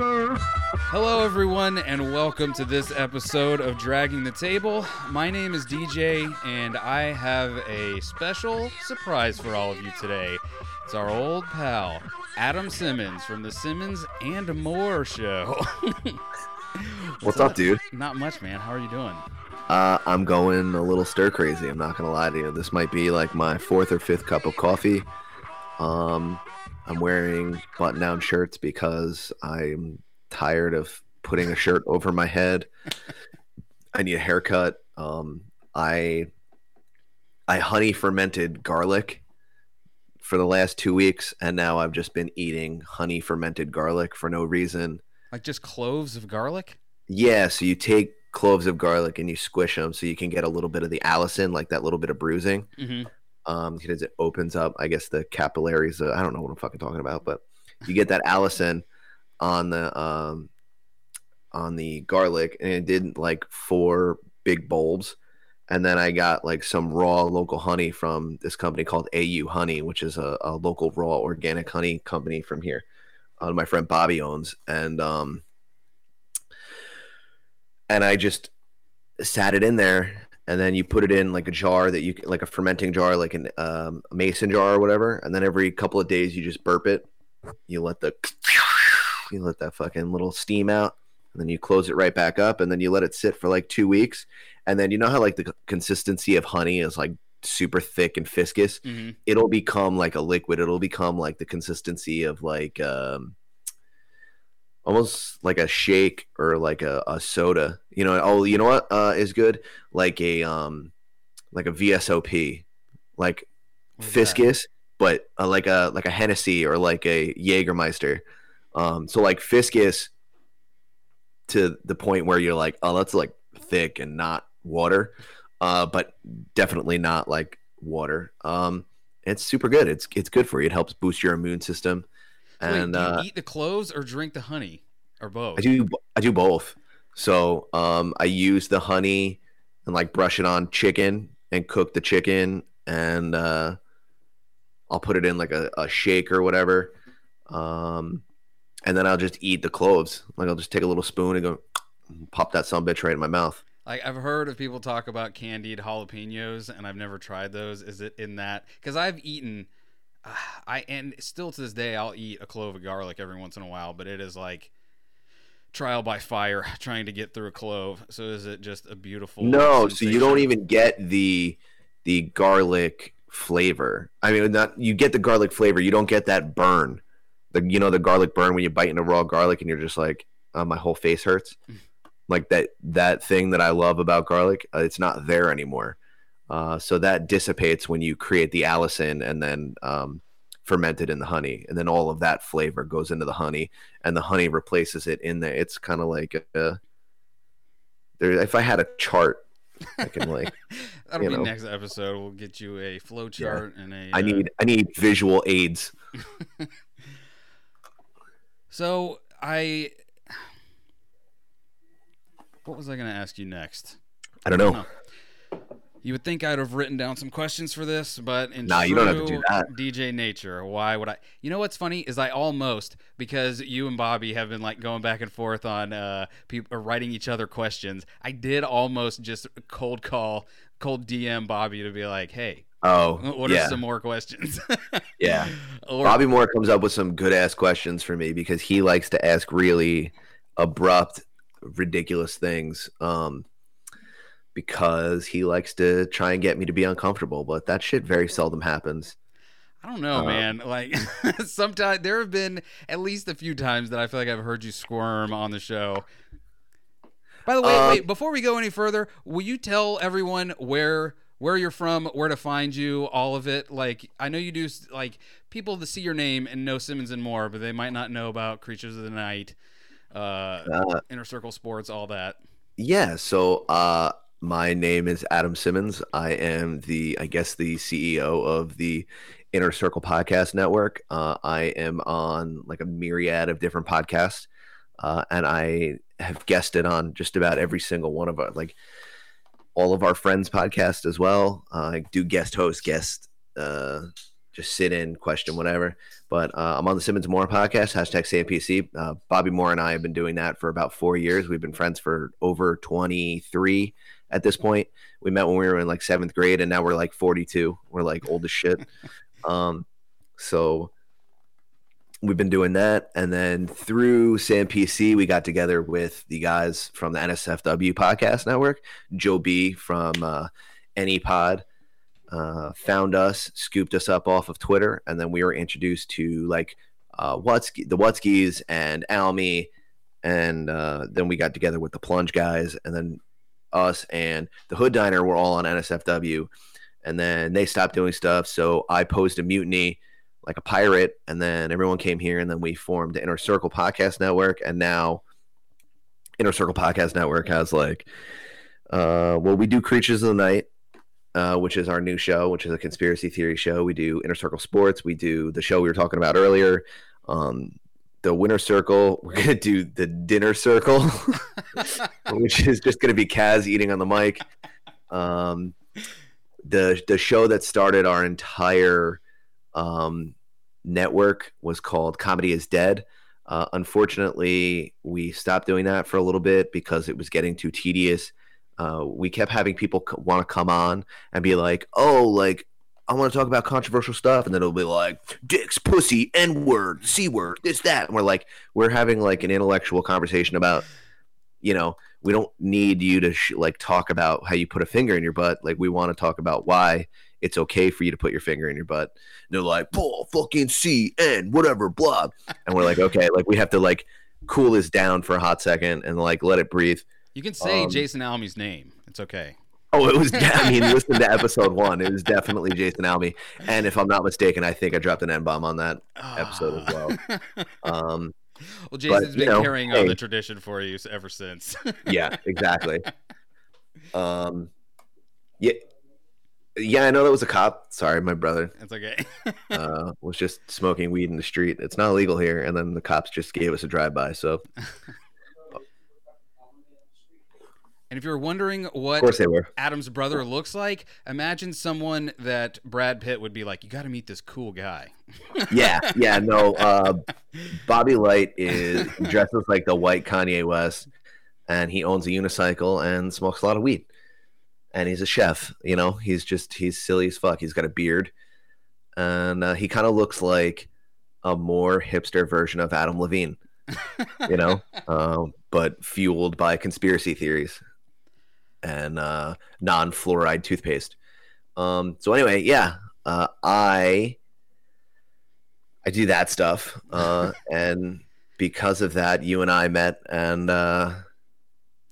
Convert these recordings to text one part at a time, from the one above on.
Hello, everyone, and welcome to this episode of Dragging the Table. My name is DJ, and I have a special surprise for all of you today. It's our old pal, Adam Simmons from the Simmons and Moore Show. What's up, dude? Not much, man. How are you doing? Uh, I'm going a little stir crazy. I'm not gonna lie to you. This might be like my fourth or fifth cup of coffee. Um, I'm wearing button-down shirts because I'm tired of putting a shirt over my head. I need a haircut. Um, I I honey fermented garlic for the last two weeks, and now I've just been eating honey fermented garlic for no reason. Like just cloves of garlic? Yeah, so you take cloves of garlic and you squish them so you can get a little bit of the allicin, like that little bit of bruising. Mm-hmm. Um, because it opens up, I guess, the capillaries. Uh, I don't know what I'm fucking talking about, but you get that allicin on the um on the garlic, and it did like four big bulbs. And then I got like some raw local honey from this company called AU Honey, which is a, a local raw organic honey company from here. Uh, my friend Bobby owns, and um, and I just sat it in there, and then you put it in like a jar that you like a fermenting jar, like an um, a mason jar or whatever, and then every couple of days you just burp it. You let the you let that fucking little steam out, and then you close it right back up, and then you let it sit for like two weeks, and then you know how like the consistency of honey is like super thick and viscous. Mm-hmm. It'll become like a liquid. It'll become like the consistency of like um, almost like a shake or like a, a soda. You know, oh, you know what uh, is good? Like a um, like a VSOP, like What is that? but uh, like a like a Hennessy or like a Jägermeister. Um, so like viscous to the point where you're like, oh, that's like thick and not water, uh, but definitely not like water. Um, it's super good. It's it's good for you. It helps boost your immune system. So wait, And do you uh, eat the cloves or drink the honey? Or both? I do I do both. So um, I use the honey and like brush it on chicken and cook the chicken and uh, I'll put it in like a, a shake or whatever. Um, and then I'll just eat the cloves. Like I'll just take a little spoon and go pop that some bitch right in my mouth. Like I've heard of people talk about candied jalapenos, and I've never tried those. Is it in that? Because I've eaten, I and still to this day I'll eat a clove of garlic every once in a while, but it is like trial by fire trying to get through a clove. So is it just a beautiful? No, so you don't even get the the garlic flavor. I mean, not you get the garlic flavor. You don't get that burn. The you know the garlic burn when you bite into raw garlic and you're just like, oh, my whole face hurts. like that that thing that I love about garlic, uh, it's not there anymore. Uh, so that dissipates when you create the allicin and then um, ferment it in the honey, and then all of that flavor goes into the honey, and the honey replaces it in there. It's kind of like a, there. If I had a chart, I can like. That'll be know. next episode. We'll get you a flow chart and a. I uh, need I need visual aids. So I. What was I going to ask you next? I don't know. know. You would think I'd have written down some questions for this, but in Nah, you don't have to do true that. DJ nature, why would I? You know what's funny is I almost because you and Bobby have been like going back and forth on uh people writing each other questions. I did almost just cold call, cold DM Bobby to be like, hey, Oh, what yeah, are some more questions? yeah. or, Bobby Moore comes up with some good ass questions for me because he likes to ask really abrupt, ridiculous things. Um, because he likes to try and get me to be uncomfortable, but that shit very seldom happens. I don't know, Um, man. Like sometimes there have been at least a few times that I feel like I've heard you squirm on the show. By the way, Um, wait, before we go any further, will you tell everyone where where you're from, where to find you, all of it? Like I know you do like people that see your name and know Simmons and Moore, but they might not know about Creatures of the Night, uh, Uh, Inner Circle Sports, all that. Yeah, so uh my name is Adam Simmons. I am the I guess the CEO of the Inner Circle Podcast Network. Uh I am on like a myriad of different podcasts. Uh and I have guested on just about every single one of our like all of our friends podcast as well. Uh, I do guest host guest uh just sit in, question, whatever. But uh, I'm on the Simmons Moore podcast, hashtag SamPC. Uh, Bobby Moore and I have been doing that for about four years. We've been friends for over 23 at this point. We met when we were in like seventh grade, and now we're like 42. We're like old as shit. um, so we've been doing that. And then through SamPC, we got together with the guys from the NSFW podcast network, Joe B from uh, AnyPod. Uh, found us, scooped us up off of Twitter, and then we were introduced to like uh, Watsky, the Wutskis and Almy, and uh, then we got together with the Plunge guys, and then us and the Hood Diner were all on NSFW, and then they stopped doing stuff. So I posed a mutiny like a pirate, and then everyone came here, and then we formed the Inner Circle Podcast Network, and now Inner Circle Podcast Network has like, uh, well, we do Creatures of the Night, uh, which is our new show, which is a conspiracy theory show. We do Inner Circle Sports. We do the show we were talking about earlier, um, the Winner Circle. We're gonna do the Dinner Circle, which is just gonna be Kaz eating on the mic. Um, the the show that started our entire um, network was called Comedy is Dead. Uh, unfortunately, we stopped doing that for a little bit because it was getting too tedious. Uh, we kept having people c- want to come on and be like, "Oh, like I want to talk about controversial stuff," and then it'll be like, "Dicks, pussy, N word, C word, this, that," and we're like, we're having like an intellectual conversation about, you know, we don't need you to sh- like talk about how you put a finger in your butt. Like we want to talk about why it's okay for you to put your finger in your butt. And they're like, Paul, fucking C N, whatever, blah. And we're like, okay, like we have to like cool this down for a hot second and like let it breathe. You can say Um, Jason Almy's name. It's okay. Oh, it was. I mean, listen to episode one. It was definitely Jason Almy, and if I'm not mistaken, I think I dropped an N bomb on that. episode as well. Um, well, Jason's you been know, carrying hey. on the tradition for you ever since. yeah, exactly. Um, yeah, yeah. I know that was a cop. Sorry, my brother it's okay. uh, was just smoking weed in the street. It's not illegal here, and then the cops just gave us a drive by. So And if you're wondering what course they were. Adam's brother looks like, imagine someone that Brad Pitt would be like, "You got to meet this cool guy." Yeah, yeah. No, uh, Bobby Light is dresses like the white Kanye West, and he owns a unicycle and smokes a lot of weed. And he's a chef. You know, he's just he's silly as fuck. He's got a beard, and uh, he kind of looks like a more hipster version of Adam Levine. You know, uh, but fueled by conspiracy theories and uh, non-fluoride toothpaste. Um, so anyway, yeah, uh, I I do that stuff, uh, and because of that, you and I met, and uh,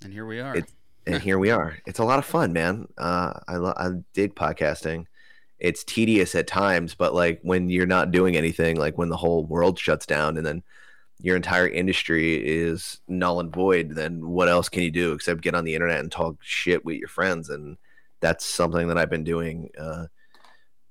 And here we are. It's- and here we are. It's a lot of fun, man. Uh, I lo- I dig podcasting. It's tedious at times, but like when you're not doing anything, like when the whole world shuts down, and then your entire industry is null and void, then what else can you do except get on the internet and talk shit with your friends? And that's something that I've been doing uh,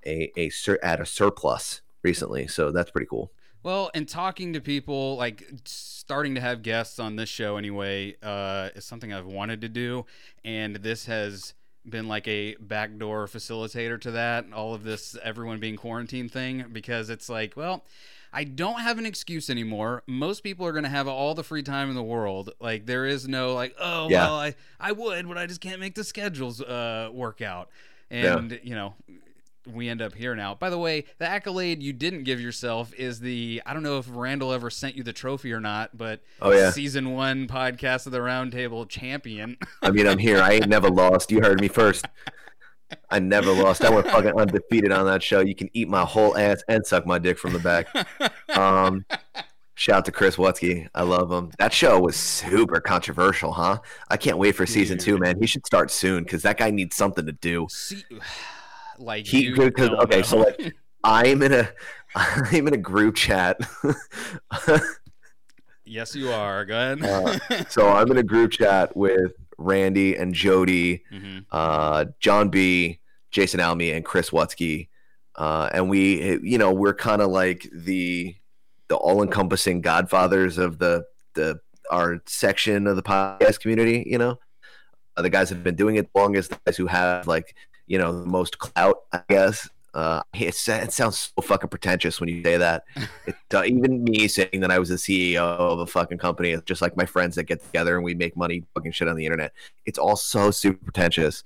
a a sur- at a surplus recently. So that's pretty cool. Well, and talking to people, like starting to have guests on this show anyway, uh, is something I've wanted to do, and this has been like a backdoor facilitator to that. All of this, everyone being quarantined thing, because it's like, well, I don't have an excuse anymore. Most people are going to have all the free time in the world. Like there is no like, oh Yeah. well, I I would, but I just can't make the schedules uh, work out. And you know, we end up here now. By the way, the accolade you didn't give yourself is the I don't know if Randall ever sent you the trophy or not, but Oh yeah. season one podcast of the Roundtable champion. I mean, I'm here. I ain't never lost. You heard me first. I never lost. I went fucking undefeated on that show. You can eat my whole ass and suck my dick from the back. Um, shout out to Chris Wutsky. I love him. That show was super controversial, huh? I can't wait for season two, man. He should start soon because that guy needs something to do. See, like He- you good, 'cause- don't okay, so, like, I'm in a I'm in a group chat. yes, you are. Go ahead. Uh, so I'm in a group chat with Randy and Jody hmm uh, John B, Jason Almy, and Chris Wutsky. Uh, and we, you know, we're kind of like the the all encompassing godfathers of the the our section of the podcast community. You know, uh, the guys have been doing it the longest, the guys who have like you know the most clout, I guess. Uh, it, it sounds so fucking pretentious when you say that. It, uh, even me saying that I was the CEO of a fucking company, just like my friends that get together and we make money fucking shit on the internet. It's all so super pretentious.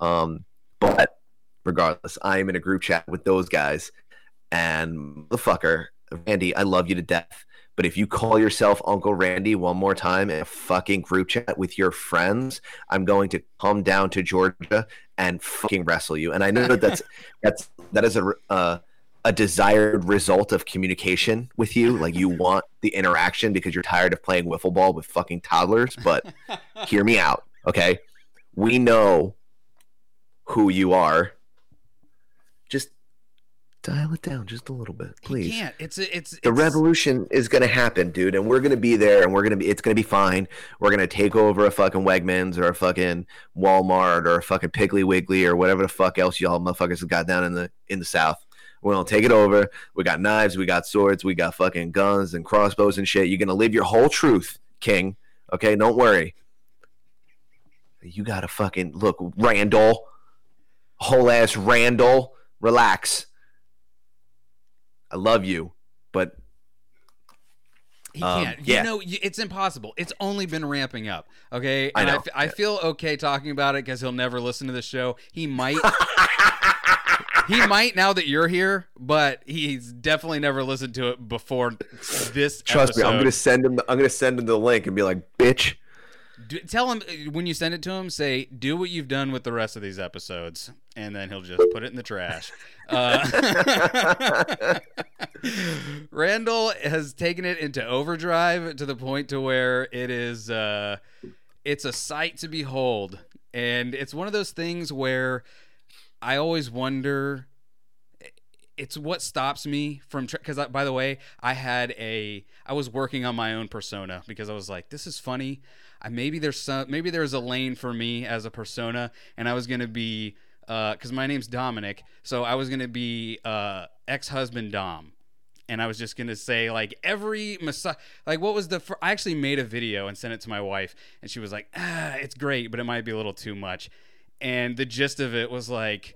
Um, but regardless, I am in a group chat with those guys, and the fucker, Randy, I love you to death. But if you call yourself Uncle Randy one more time in a fucking group chat with your friends, I'm going to come down to Georgia and fucking wrestle you. And I know that that's that's that is a uh, a desired result of communication with you. Like you want the interaction because you're tired of playing wiffle ball with fucking toddlers. But hear me out, okay? We know who you are. Dial it down just a little bit, please. Can't. It's a, it's the it's- revolution is going to happen, dude, and we're going to be there, and we're going to be. It's going to be fine. We're going to take over a fucking Wegmans or a fucking Walmart or a fucking Piggly Wiggly or whatever the fuck else y'all motherfuckers have got down in the in the South. We're gonna take it over. We got knives, we got swords, we got fucking guns and crossbows and shit. You're gonna live your whole truth, King. Okay, don't worry. You gotta fucking look, Randall, whole ass Randall. Relax. I love you, but He Um, can't. yeah. You know, it's impossible. It's only been ramping up. Okay, I know. f- I feel okay talking about it because he'll never listen to the show. He might. he might now that you're here, but he's definitely never listened to it before this. trust me, I'm gonna send him. I'm gonna send him the link and be like, "Bitch, Do, tell him uh, when you send it to him, say, "Do what you've done with the rest of these episodes," and then he'll just put it in the trash. Uh, Randall has taken it into overdrive to the point to where it is, uh, it's a sight to behold, and it's one of those things where I always wonder. It's what stops me from because by the way, I had a I was working on my own persona because I was like, this is funny. I, maybe there's some maybe there's a lane for me as a persona, and I was gonna be because my name's Dominic, so I was gonna be uh, ex-husband Dom, and I was just gonna say like every massage, like what was the? I actually made a video and sent it to my wife, and she was like, ah, it's great, but it might be a little too much, and the gist of it was like,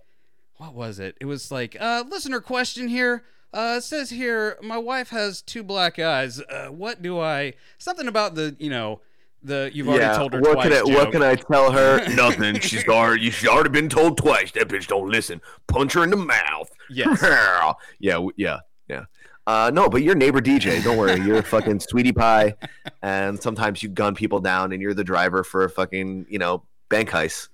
what was it? It was like, uh, listener question here. Uh, it says here, my wife has two black eyes. Uh, what do I? Something about the, you know, the you've already told her what twice. can I, what can I tell her? Nothing. She's already she's already been told twice. That bitch don't listen. Punch her in the mouth. Yes. yeah, w- yeah, yeah. Uh, no, but you're neighbor DJ. Don't worry. You're a fucking sweetie pie, and sometimes you gun people down, and you're the driver for a fucking you know bank heist.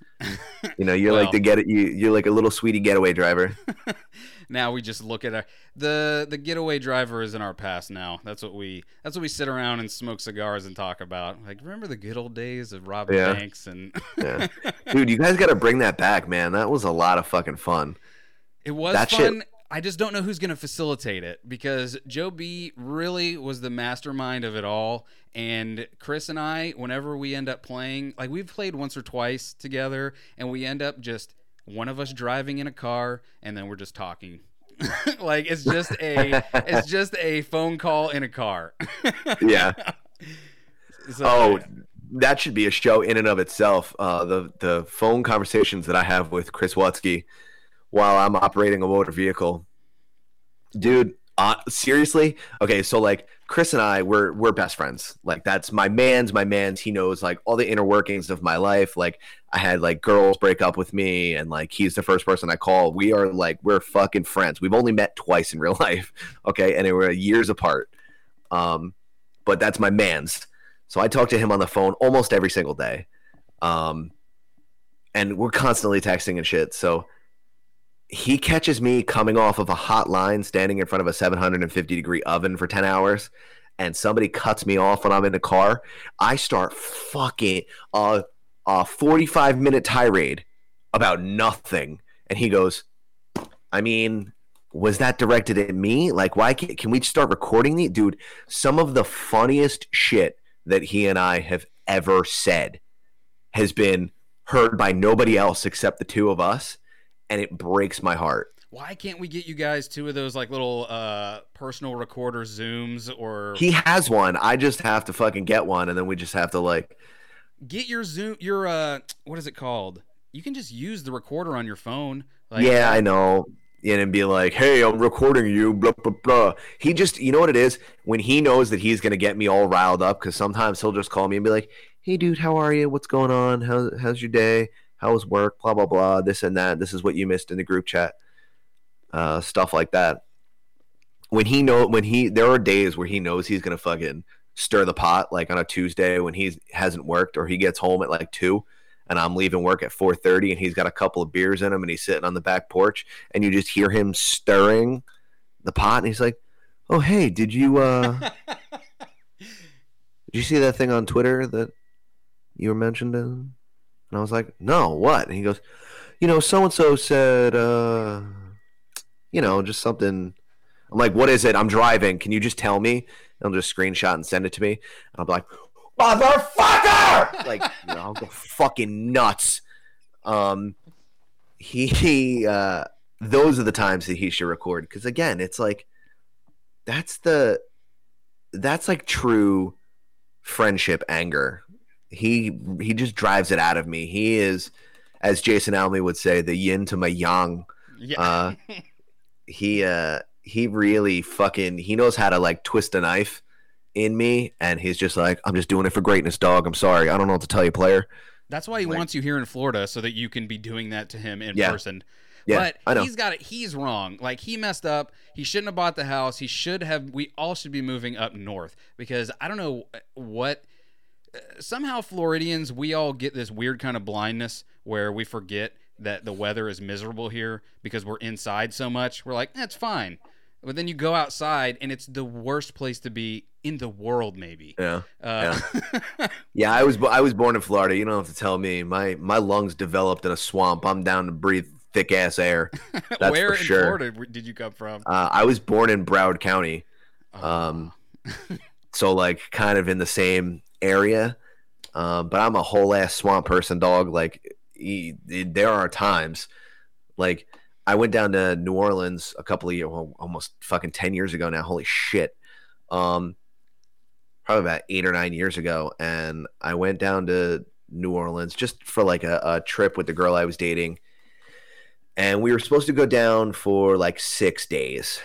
You know, you're Well. like the get it. You you're like a little sweetie getaway driver. now we just look at our the the getaway driver is in our past now. That's what we that's what we sit around and smoke cigars and talk about. Like remember the good old days of robbing Yeah. banks and Yeah. Dude, you guys got to bring that back, man. That was a lot of fucking fun. It was That shit- fun. I just don't know who's going to facilitate it because Joe B really was the mastermind of it all. And Chris and I, whenever we end up playing, like we've played once or twice together, and we end up just one of us driving in a car, and then we're just talking. like it's just a it's just a phone call in a car. Yeah. So, Oh, that should be a show in and of itself. Uh, the the phone conversations that I have with Chris Watsky while I'm operating a motor vehicle, dude. Uh, seriously, okay. So like Chris and I, we're we're best friends. Like that's my man's my man's. He knows like all the inner workings of my life. Like I had like girls break up with me, and like he's the first person I call. We are like we're fucking friends. We've only met twice in real life, okay, and we're years apart. Um, but that's my man's. So I talk to him on the phone almost every single day. Um, and we're constantly texting and shit. So he catches me coming off of a hot line, standing in front of a 750 degree oven for 10 hours, and somebody cuts me off when I'm in the car. I start fucking a, a 45 minute tirade about nothing. And he goes, I mean, was that directed at me? Like, why can't, can we start recording the dude? Some of the funniest shit that he and I have ever said has been heard by nobody else except the two of us, and it breaks my heart. why can't we get you guys two of those like little uh personal recorder zooms or He has one. I just have to fucking get one, and then we just have to like, get your zoom your uh what is it called you can just use the recorder on your phone like yeah, I know. and be like, "Hey, I'm recording you." Blah blah blah. He just, you know what it is when he knows that he's gonna get me all riled up because sometimes he'll just call me and be like, "Hey, dude, how are you? What's going on? How, how's your day? How was work? Blah blah blah. This and that. This is what you missed in the group chat. Uh, stuff like that. When he know when he there are days where he knows he's gonna fucking stir the pot like on a Tuesday when he hasn't worked or he gets home at like two and I'm leaving work at 4:30 and he's got a couple of beers in him and he's sitting on the back porch and you just hear him stirring the pot and he's like, "Oh, hey, did you uh did you see that thing on Twitter that you were mentioned in?" And I was like, "No, what?" And he goes, "You know, so and so said uh you know, just something I'm like, "What is it? I'm driving. Can you just tell me?" And he'll just screenshot and send it to me. And I'll be like, motherfucker! like, you know, I'll go fucking nuts. Um, he, he uh, those are the times that he should record because again, it's like that's the that's like true friendship anger. He he just drives it out of me. He is, as Jason Almy would say, the yin to my yang. Yeah. Uh, he uh he really fucking he knows how to like twist a knife in me and he's just like i'm just doing it for greatness dog i'm sorry i don't know what to tell you player That's why he Like- wants you here in Florida so that you can be doing that to him in Yeah. person. yeah but he's got it. He's wrong. Like he messed up. He shouldn't have bought the house. He should have. We all should be moving up north because I don't know what. Somehow Floridians, we all get this weird kind of blindness where we forget that the weather is miserable here because we're inside so much. We're like, that's fine. But then you go outside and it's the worst place to be in the world, maybe. yeah Uh, yeah i was i was born in florida you don't have to tell me my my lungs developed in a swamp i'm down to breathe thick ass air That's Where for in sure. Florida did you come from? uh, i was born in broward county Um, Oh. so like kind of in the same area. Um, but i'm a whole ass swamp person dog. Like e- e- there are times like i went down to new orleans a couple of years well, almost fucking 10 years ago now. Holy shit. Um probably about eight or nine years ago. And i went down to new orleans just for like a, a trip with the girl i was dating. And we were supposed to go down for like six days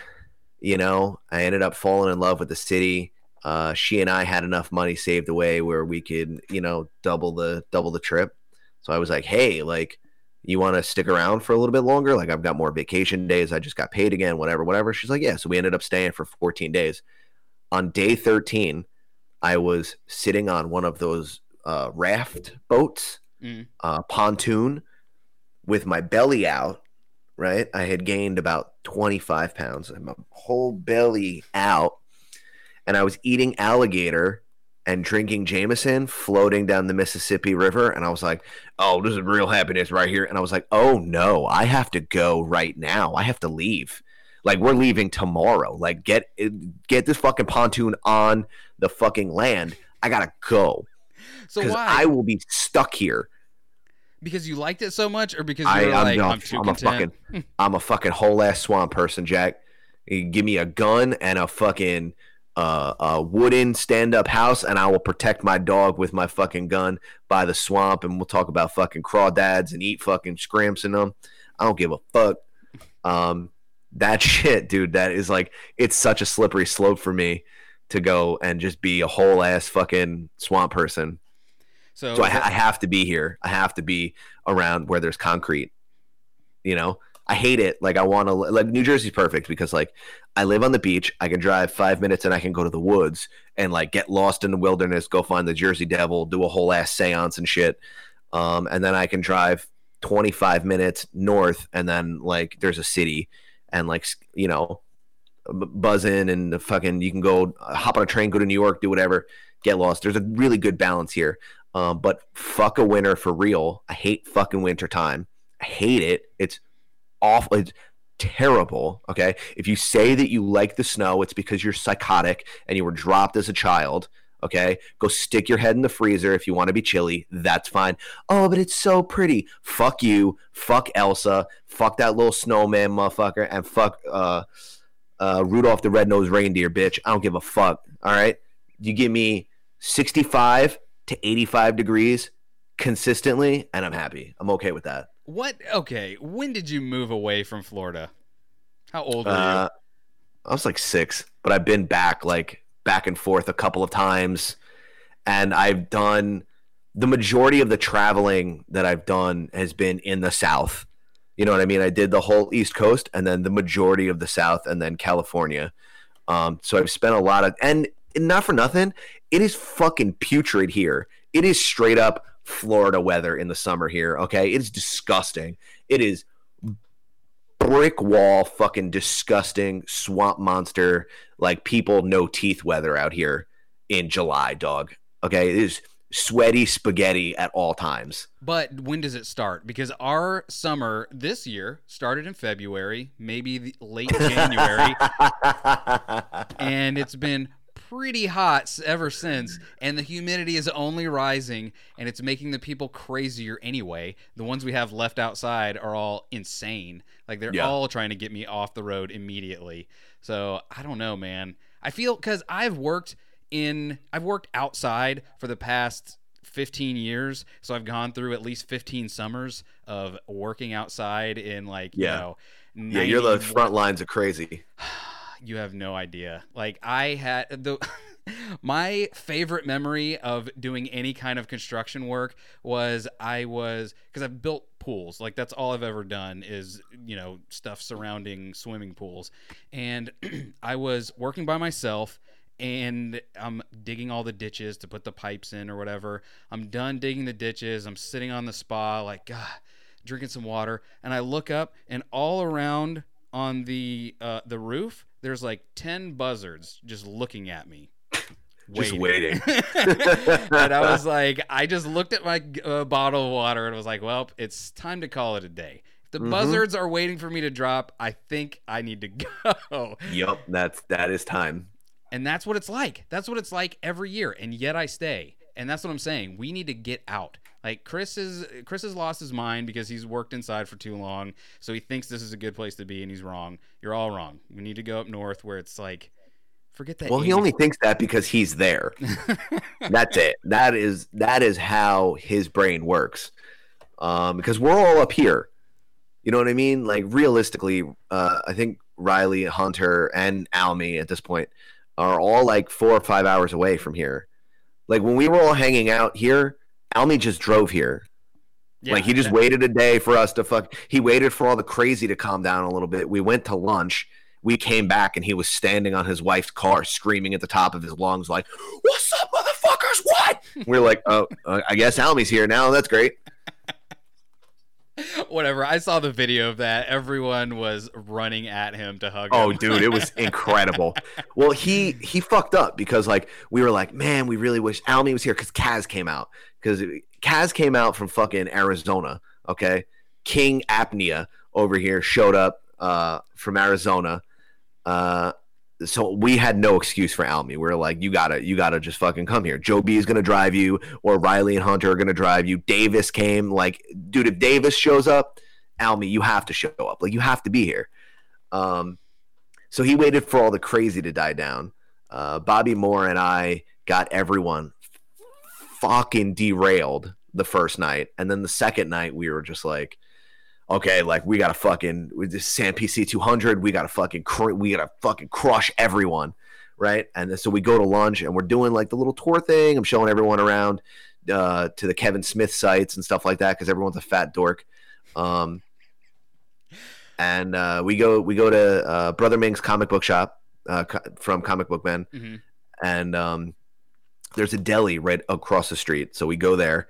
you know? I ended up falling in love with the city uh, she and i had enough money saved away where we could you know double the double the trip. So i was like hey like you want to stick around for a little bit longer? Like i've got more vacation days. I just got paid again whatever whatever. She's like yeah. So we ended up staying for 14 days. On day 13 i was sitting on one of those uh, raft boats Mm. uh, pontoon with my belly out right? I had gained about 25 pounds, and my whole belly out, and I was eating alligator and drinking Jameson floating down the Mississippi River. And I was like, oh, this is real happiness right here. And I was like, oh no, I have to go right now. I have to leave. Like we're leaving tomorrow. Like get get this fucking pontoon on the fucking land. I gotta go So why? I will be stuck here. because you liked it so much, or because you I, I'm, like, no, I'm too I'm a fucking, I'm a fucking whole ass swamp person, Jack. You give me a gun and a fucking uh, a wooden stand up house, and I will protect my dog with my fucking gun by the swamp, and we'll talk about fucking crawdads and eat fucking scrimps in them. I don't give a fuck. Um, that shit, dude. That is like, it's such a slippery slope for me to go and just be a whole ass fucking swamp person. So, So I, I have to be here. I have to be around where there's concrete. You know, I hate it. Like I want to. Like New Jersey's perfect because like I live on the beach. I can drive five minutes and I can go to the woods and like get lost in the wilderness, go find the Jersey Devil, do a whole ass seance and shit. Um, and then I can drive 25 minutes north and then like there's a city and like you know buzz in and fucking you can go uh, hop on a train, go to New York, do whatever, get lost. There's a really good balance here. Um, but fuck a winter for real. I hate fucking winter time. I hate it. It's awful. It's terrible. Okay. If you say that you like the snow, it's because you're psychotic and you were dropped as a child. Okay. Go stick your head in the freezer if you want to be chilly. That's fine. Oh, but it's so pretty. Fuck you. Fuck Elsa. Fuck that little snowman motherfucker. And fuck uh, uh, Rudolph the Red-Nosed Reindeer, bitch. I don't give a fuck. All right. You give me 65 to 85 degrees consistently, and I'm happy. I'm okay with that. What? Okay, when did you move away from Florida? How old were Uh, I was like six, but I've been back like back and forth a couple of times, and I've done the majority of the traveling that I've done has been in the South. You know what I mean? I did the whole East Coast, and then the majority of the South, and then California. Um, so I've spent a lot of, and not for nothing, it is fucking putrid here. It is straight up Florida weather in the summer here. Okay, it is disgusting. It is brick wall, fucking disgusting swamp monster, like people no teeth weather out here in July, dog. Okay, it is sweaty spaghetti at all times. But when does it start? Because our summer this year started in February, maybe the late January, and it's been pretty hot ever since. And the humidity is only rising, and it's making the people crazier anyway. The ones we have left outside are all insane. Like they're Yeah. all trying to get me off the road immediately. So I don't know, man. I feel because I've worked in, I've worked outside for the past 15 years. So I've gone through at least 15 summers of working outside in like, Yeah. you know, yeah, you're the front lines of crazy. you have no idea. Like I had the my favorite memory of doing any kind of construction work was I was because I've built pools. Like that's all I've ever done is you know stuff surrounding swimming pools, and I was working by myself. And I'm digging all the ditches to put the pipes in or whatever. I'm done digging the ditches. I'm sitting on the spa, like, God, drinking some water. And I look up, and all around on the uh, the roof, there's like ten buzzards just looking at me, Just waiting. and I was like, I just looked at my uh, bottle of water and was like, well, it's time to call it a day. If the Mhm. buzzards are waiting for me to drop, I think I need to go. Yup, that's that is time. And that's what it's like. That's what it's like every year. And yet I stay. And that's what I'm saying. We need to get out. Like Chris is Chris has lost his mind because he's worked inside for too long. So he thinks this is a good place to be and he's wrong. You're all wrong. We need to go up north where it's like forget that. Well, he only thinks that because he's there. That's it. That is that is how his brain works. Um, because we're all up here. You know what I mean? Like realistically, uh, I think Riley, Hunter, and Almy at this point are all like four or five hours away from here. Like when we were all hanging out here, Almy just drove here. Yeah, like he just waited a day for us to fuck. He waited for all the crazy to calm down a little bit. We went to lunch. We came back and he was standing on his wife's car, screaming at the top of his lungs, like, "What's up, motherfuckers? What?" we're like, "Oh, uh, I guess Almy's here now. That's great." whatever. I saw the video of that. Everyone was running at him to hug Oh, him. dude, it was incredible. Well, he he fucked up because like we were like, man, we really wish Almy was here because Kaz came out because Kaz came out from fucking Arizona. Okay, King Apnea over here showed up uh, from Arizona. Uh, so we had no excuse for Almy. We were like, you gotta, you gotta just fucking come here. Joe B is gonna drive you, or Riley and Hunter are gonna drive you. Davis came, like, dude, if Davis shows up, Almy, you have to show up. Like, you have to be here. Um, so he waited for all the crazy to die down. Uh, Bobby Moore and I got everyone fucking derailed the first night, and then the second night we were just like, okay, like we gotta fucking with this Sam PC 200, we gotta fucking cr- we gotta fucking crush everyone, right? And so we go to lunch and we're doing like the little tour thing. I'm showing everyone around uh, to the Kevin Smith sites and stuff like that because everyone's a fat dork. Um, and uh, we go we go to uh, Brother Ming's comic book shop uh, co- from Comic Book Men, Mhm. and um, there's a deli right across the street. So we go there,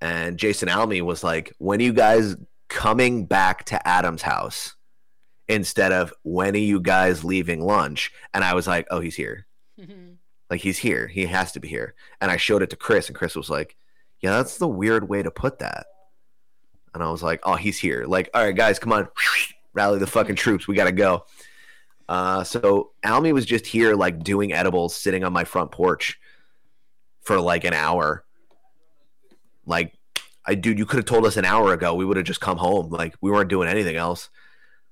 and Jason Almy was like, "When are you guys coming back to Adam's house?" Instead of when are you guys leaving lunch? And I was like, "Oh, he's here. Like he's here. He has to be here." And I showed it to Chris, and Chris was like, "Yeah, that's the weird way to put that." And I was like, "Oh, he's here. Like, all right, guys, come on, rally the fucking troops. We gotta go." Uh, so Almy was just here, like doing edibles, sitting on my front porch for like an hour. Like, I dude, you could have told us an hour ago. We would have just come home. Like, we weren't doing anything else.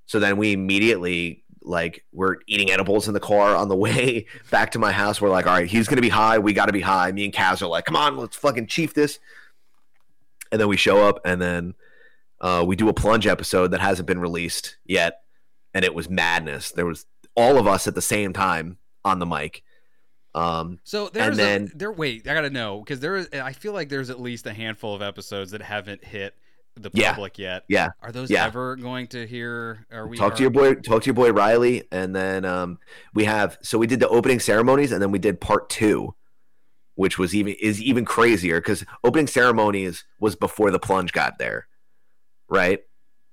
So then we immediately like we're eating edibles in the car on the way back to my house. We're like, all right, he's gonna be high. We got to be high. Me and Kaz are like, come on, let's fucking chief this. And then we show up, and then uh, we do a plunge episode that hasn't been released yet, and it was madness. There was all of us at the same time on the mic. Um, So there's then- a, there. Wait, I gotta know because there is. I feel like there's at least a handful of episodes that haven't hit the Yeah. public yet. Yeah. Are those Yeah. ever going to hear? Are we talk to your boy talk to your boy riley and then um we have so we did the opening ceremonies and then we did part two which was even is even crazier because opening ceremonies was before the plunge got there right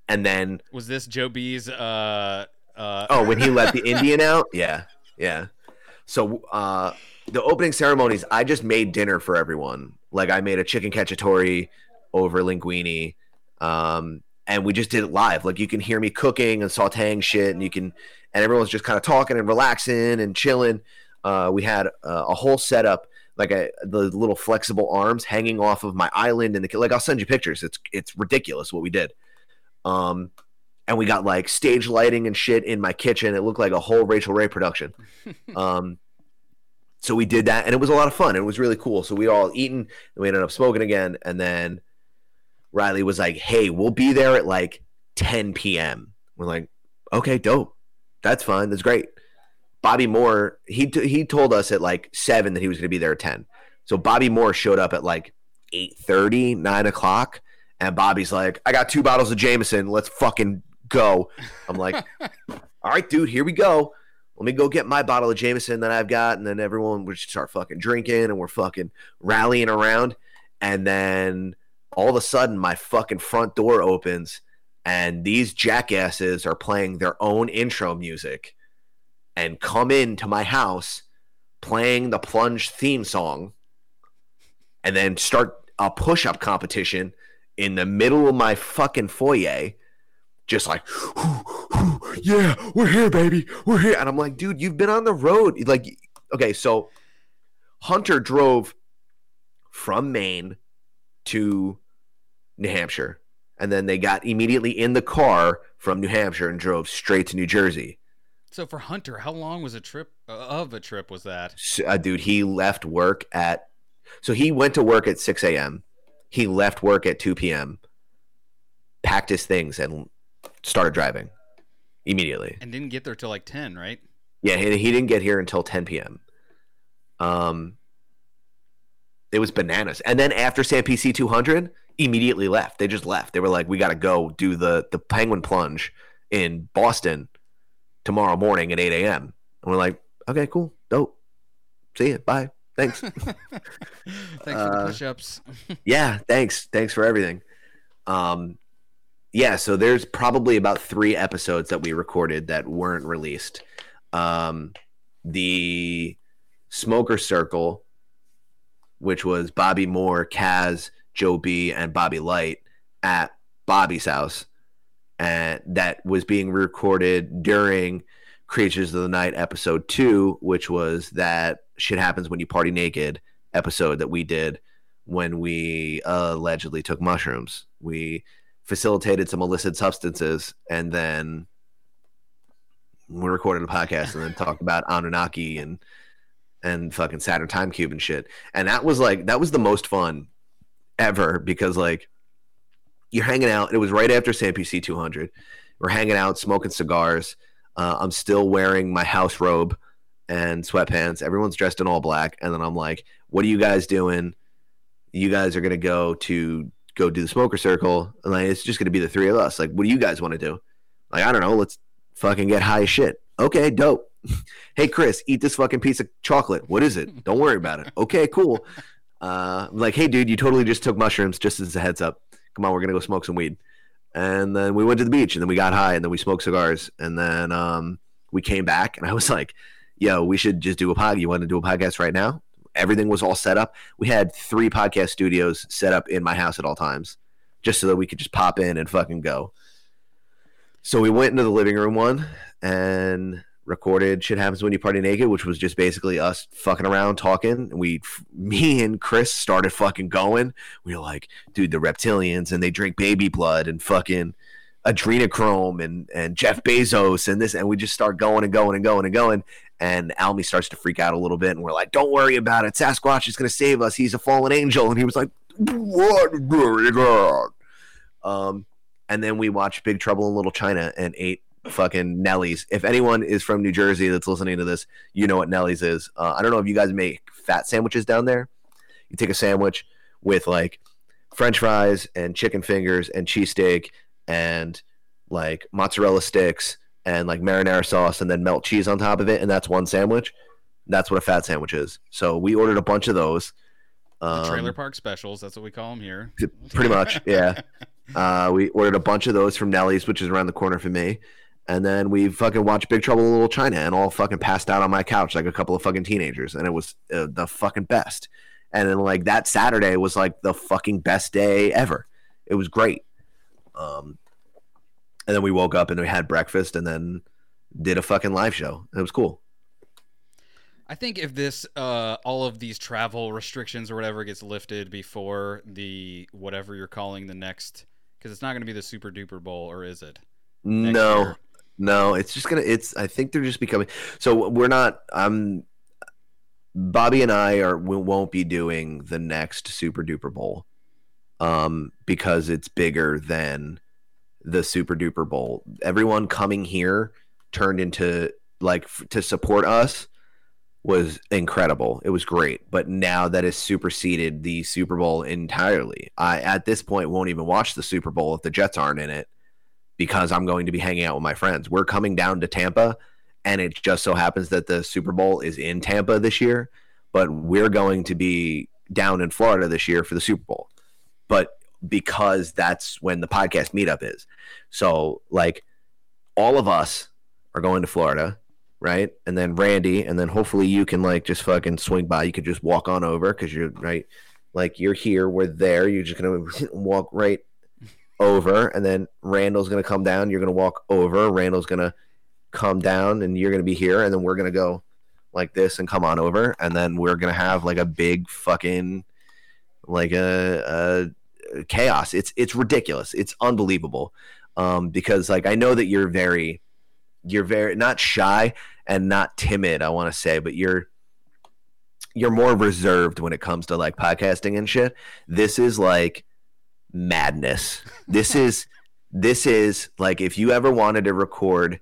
and then Was this Joe B's? Uh, uh, oh when he let the indian out yeah yeah so uh the opening ceremonies i just made dinner for everyone. Like i made a chicken cacciatore over linguine um and we just did it live. Like you can hear me cooking and sauteing shit and you can and everyone's just kind of talking and relaxing and chilling. Uh we had uh, a whole setup like a, the little flexible arms hanging off of my island and the like i'll send you pictures. It's it's ridiculous what we did. Um and we got like stage lighting and shit in my kitchen. It looked like a whole Rachael Ray production. um, so we did that, and it was a lot of fun. It was really cool. So we all eaten, and we ended up smoking again. And then Riley was like, "Hey, we'll be there at like 10 p.m." We're like, "Okay, dope. That's fine. That's great." Bobby Moore, he t- he told us at like seven that he was going to be there at 10. So Bobby Moore showed up at like 8:30, 9 o'clock. And Bobby's like, I got two bottles of Jameson. Let's fucking go. I'm like, all right, dude, here we go. Let me go get my bottle of Jameson that I've got. And then everyone would start fucking drinking and we're fucking rallying around. And then all of a sudden, my fucking front door opens and these jackasses are playing their own intro music and come into my house playing the plunge theme song and then start a push up competition in the middle of my fucking foyer just like yeah we're here baby we're here. And i'm like dude you've been on the road. Like okay so hunter drove from maine to new hampshire and then they got immediately in the car from new hampshire and drove straight to new jersey. So for Hunter, how long was a trip uh, of a trip was that? Uh, dude he left work at so he went to work at 6 a.m he left work at 2 p.m packed his things and started driving immediately And didn't get there till like ten, right? Yeah, he, he didn't get here until 10 p.m. Um, it was bananas. And then after Sam PC 200, immediately left. They just left. They were like, "We got to go do the the Penguin Plunge in Boston tomorrow morning at 8 a.m." And we're like, "Okay, cool, dope. See you. Bye. Thanks." Thanks for the Uh, push-ups. yeah, thanks. Thanks for everything. Um, yeah, so there's probably about three episodes that we recorded that weren't released. Um, the Smoker Circle, which was Bobby Moore, Kaz, Joe B, and Bobby Light at Bobby's house, and that was being recorded during Creatures of the Night episode two, which was that shit happens when you party naked episode that we did when we allegedly took mushrooms. We facilitated some illicit substances and then we recorded a podcast and then talked about Anunnaki and and fucking Saturn Time Cube and shit. And that was like that was the most fun ever because like you're hanging out. It was right after Sam PC 200. We're hanging out, smoking cigars. Uh, I'm still wearing my house robe and sweatpants. Everyone's dressed in all black, and then I'm like, "What are you guys doing? You guys are gonna go to go do the smoker circle, and like it's just gonna be the three of us. Like, what do you guys want to do? Like, I don't know. Let's fucking get high as shit. Okay, dope. hey, Chris, eat this fucking piece of chocolate. What is it? Don't worry about it. Okay, cool. Uh, like, hey, dude, you totally just took mushrooms. Just as a heads up. Come on, we're gonna go smoke some weed. And then we went to the beach, and then we got high, and then we smoked cigars, and then um, we came back, and I was like, yo, we should just do a pod. You want to do a podcast right now? Everything was all set up. We had three podcast studios set up in my house at all times, just so that we could just pop in and fucking go. So we went into the living room one and recorded "Shit Happens When You Party Naked," which was just basically us fucking around talking. We, me and Chris, started fucking going. We were like, dude, the reptilians, and they drink baby blood and fucking adrenochrome and and Jeff Bezos and this, and we just start going and going and going and going. And Almy starts to freak out a little bit, and we're like, "Don't worry about it. Sasquatch is going to save us. He's a fallen angel." And he was like, "What? Very good." Um, and then we watched Big Trouble in Little China and ate fucking Nelly's. If anyone is from New Jersey that's listening to this, you know what Nelly's is. Uh, I don't know if you guys make fat sandwiches down there. You take a sandwich with like French fries and chicken fingers and cheesesteak and like mozzarella sticks and like marinara sauce and then melt cheese on top of it, and that's one sandwich. That's what a fat sandwich is. So we ordered a bunch of those. The trailer Um, park specials. That's what we call them here. pretty much, yeah. Uh, we ordered a bunch of those from Nelly's, which is around the corner from me. And then we fucking watched Big Trouble in Little China and all fucking passed out on my couch like a couple of fucking teenagers. And it was uh, the fucking best. And then, like, that Saturday was like the fucking best day ever. It was great. Um, and then we woke up and we had breakfast and then did a fucking live show. It was cool. I think if this, uh, all of these travel restrictions or whatever gets lifted before the whatever you're calling the next, because it's not going to be the Super Duper Bowl, or is it? Next no, year? no, it's just gonna. It's. I think they're just becoming. So we're not. I'm. Bobby and I are. We won't be doing the next Super Duper Bowl, um, because it's bigger than the Super Duper Bowl. Everyone coming here turned into like f- to support us was incredible. It was great. But now that has superseded the Super Bowl entirely. I at this point won't even watch the Super Bowl if the Jets aren't in it because I'm going to be hanging out with my friends. We're coming down to Tampa and it just so happens that the Super Bowl is in Tampa this year, but we're going to be down in Florida this year for the Super Bowl. But because that's when the podcast meetup is. So like all of us are going to Florida, right? And then Randy, and then hopefully you can like just fucking swing by. You could just walk on over because you're right. Like you're here, we're there. You're just gonna walk right over, and then Randall's gonna come down. You're gonna walk over. Randall's gonna come down, and you're gonna be here, and then we're gonna go like this and come on over, and then we're gonna have like a big fucking like a, a chaos. It's it's ridiculous. It's unbelievable. Um, because like I know that you're very you're very not shy and not timid, I want to say, but you're you're more reserved when it comes to like podcasting and shit. This is like madness. This is this is like if you ever wanted to record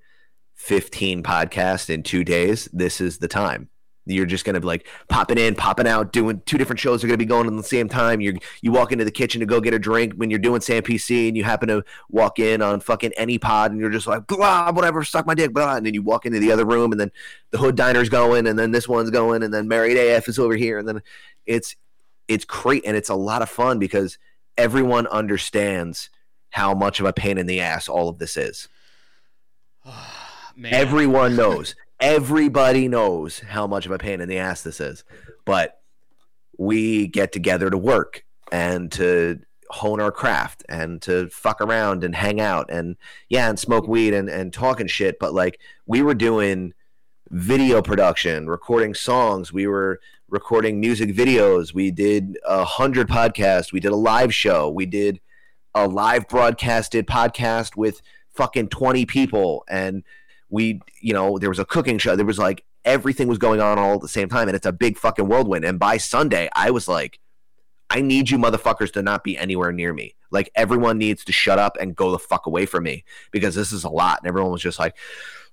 15 podcasts in 2 days, this is the time. You're just gonna be like popping in, popping out, doing two different shows are gonna be going at the same time. You you walk into the kitchen to go get a drink when you're doing Sam PC and you happen to walk in on fucking any pod and you're just like blah whatever, suck my dick, blah, and then you walk into the other room and then the hood diner's going and then this one's going and then Married AF is over here and then it's it's great and it's a lot of fun because everyone understands how much of a pain in the ass all of this is. Man, Everyone knows. Everybody knows how much of a pain in the ass this is. But we get together to work and to hone our craft and to fuck around and hang out and yeah and smoke weed and, and talking shit. But like we were doing video production recording songs. We were recording music videos. We did a hundred podcasts. We did a live show. We did a live broadcasted podcast with fucking 20 people. And we you know there was a cooking show. There was like everything was going on all at the same time and it's a big fucking whirlwind. And by sunday i was like i need you motherfuckers to not be anywhere near me. Like everyone needs to shut up and go the fuck away from me because this is a lot. And everyone was just like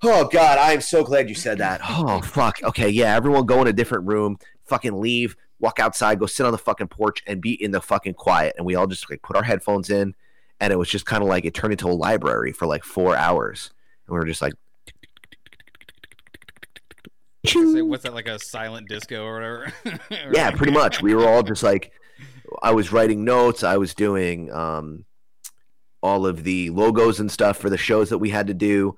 oh god i'm so glad you said that. Oh fuck. Okay yeah everyone go in a different room fucking leave walk outside go sit on the fucking porch and be in the fucking quiet. And we all just like put our headphones in and it was just kind of like it turned into a library for like four hours. And we were just like Say, what's that like a silent disco or whatever? Or yeah like- pretty much. We were all just like i was writing notes i was doing um all of the logos and stuff for the shows that we had to do.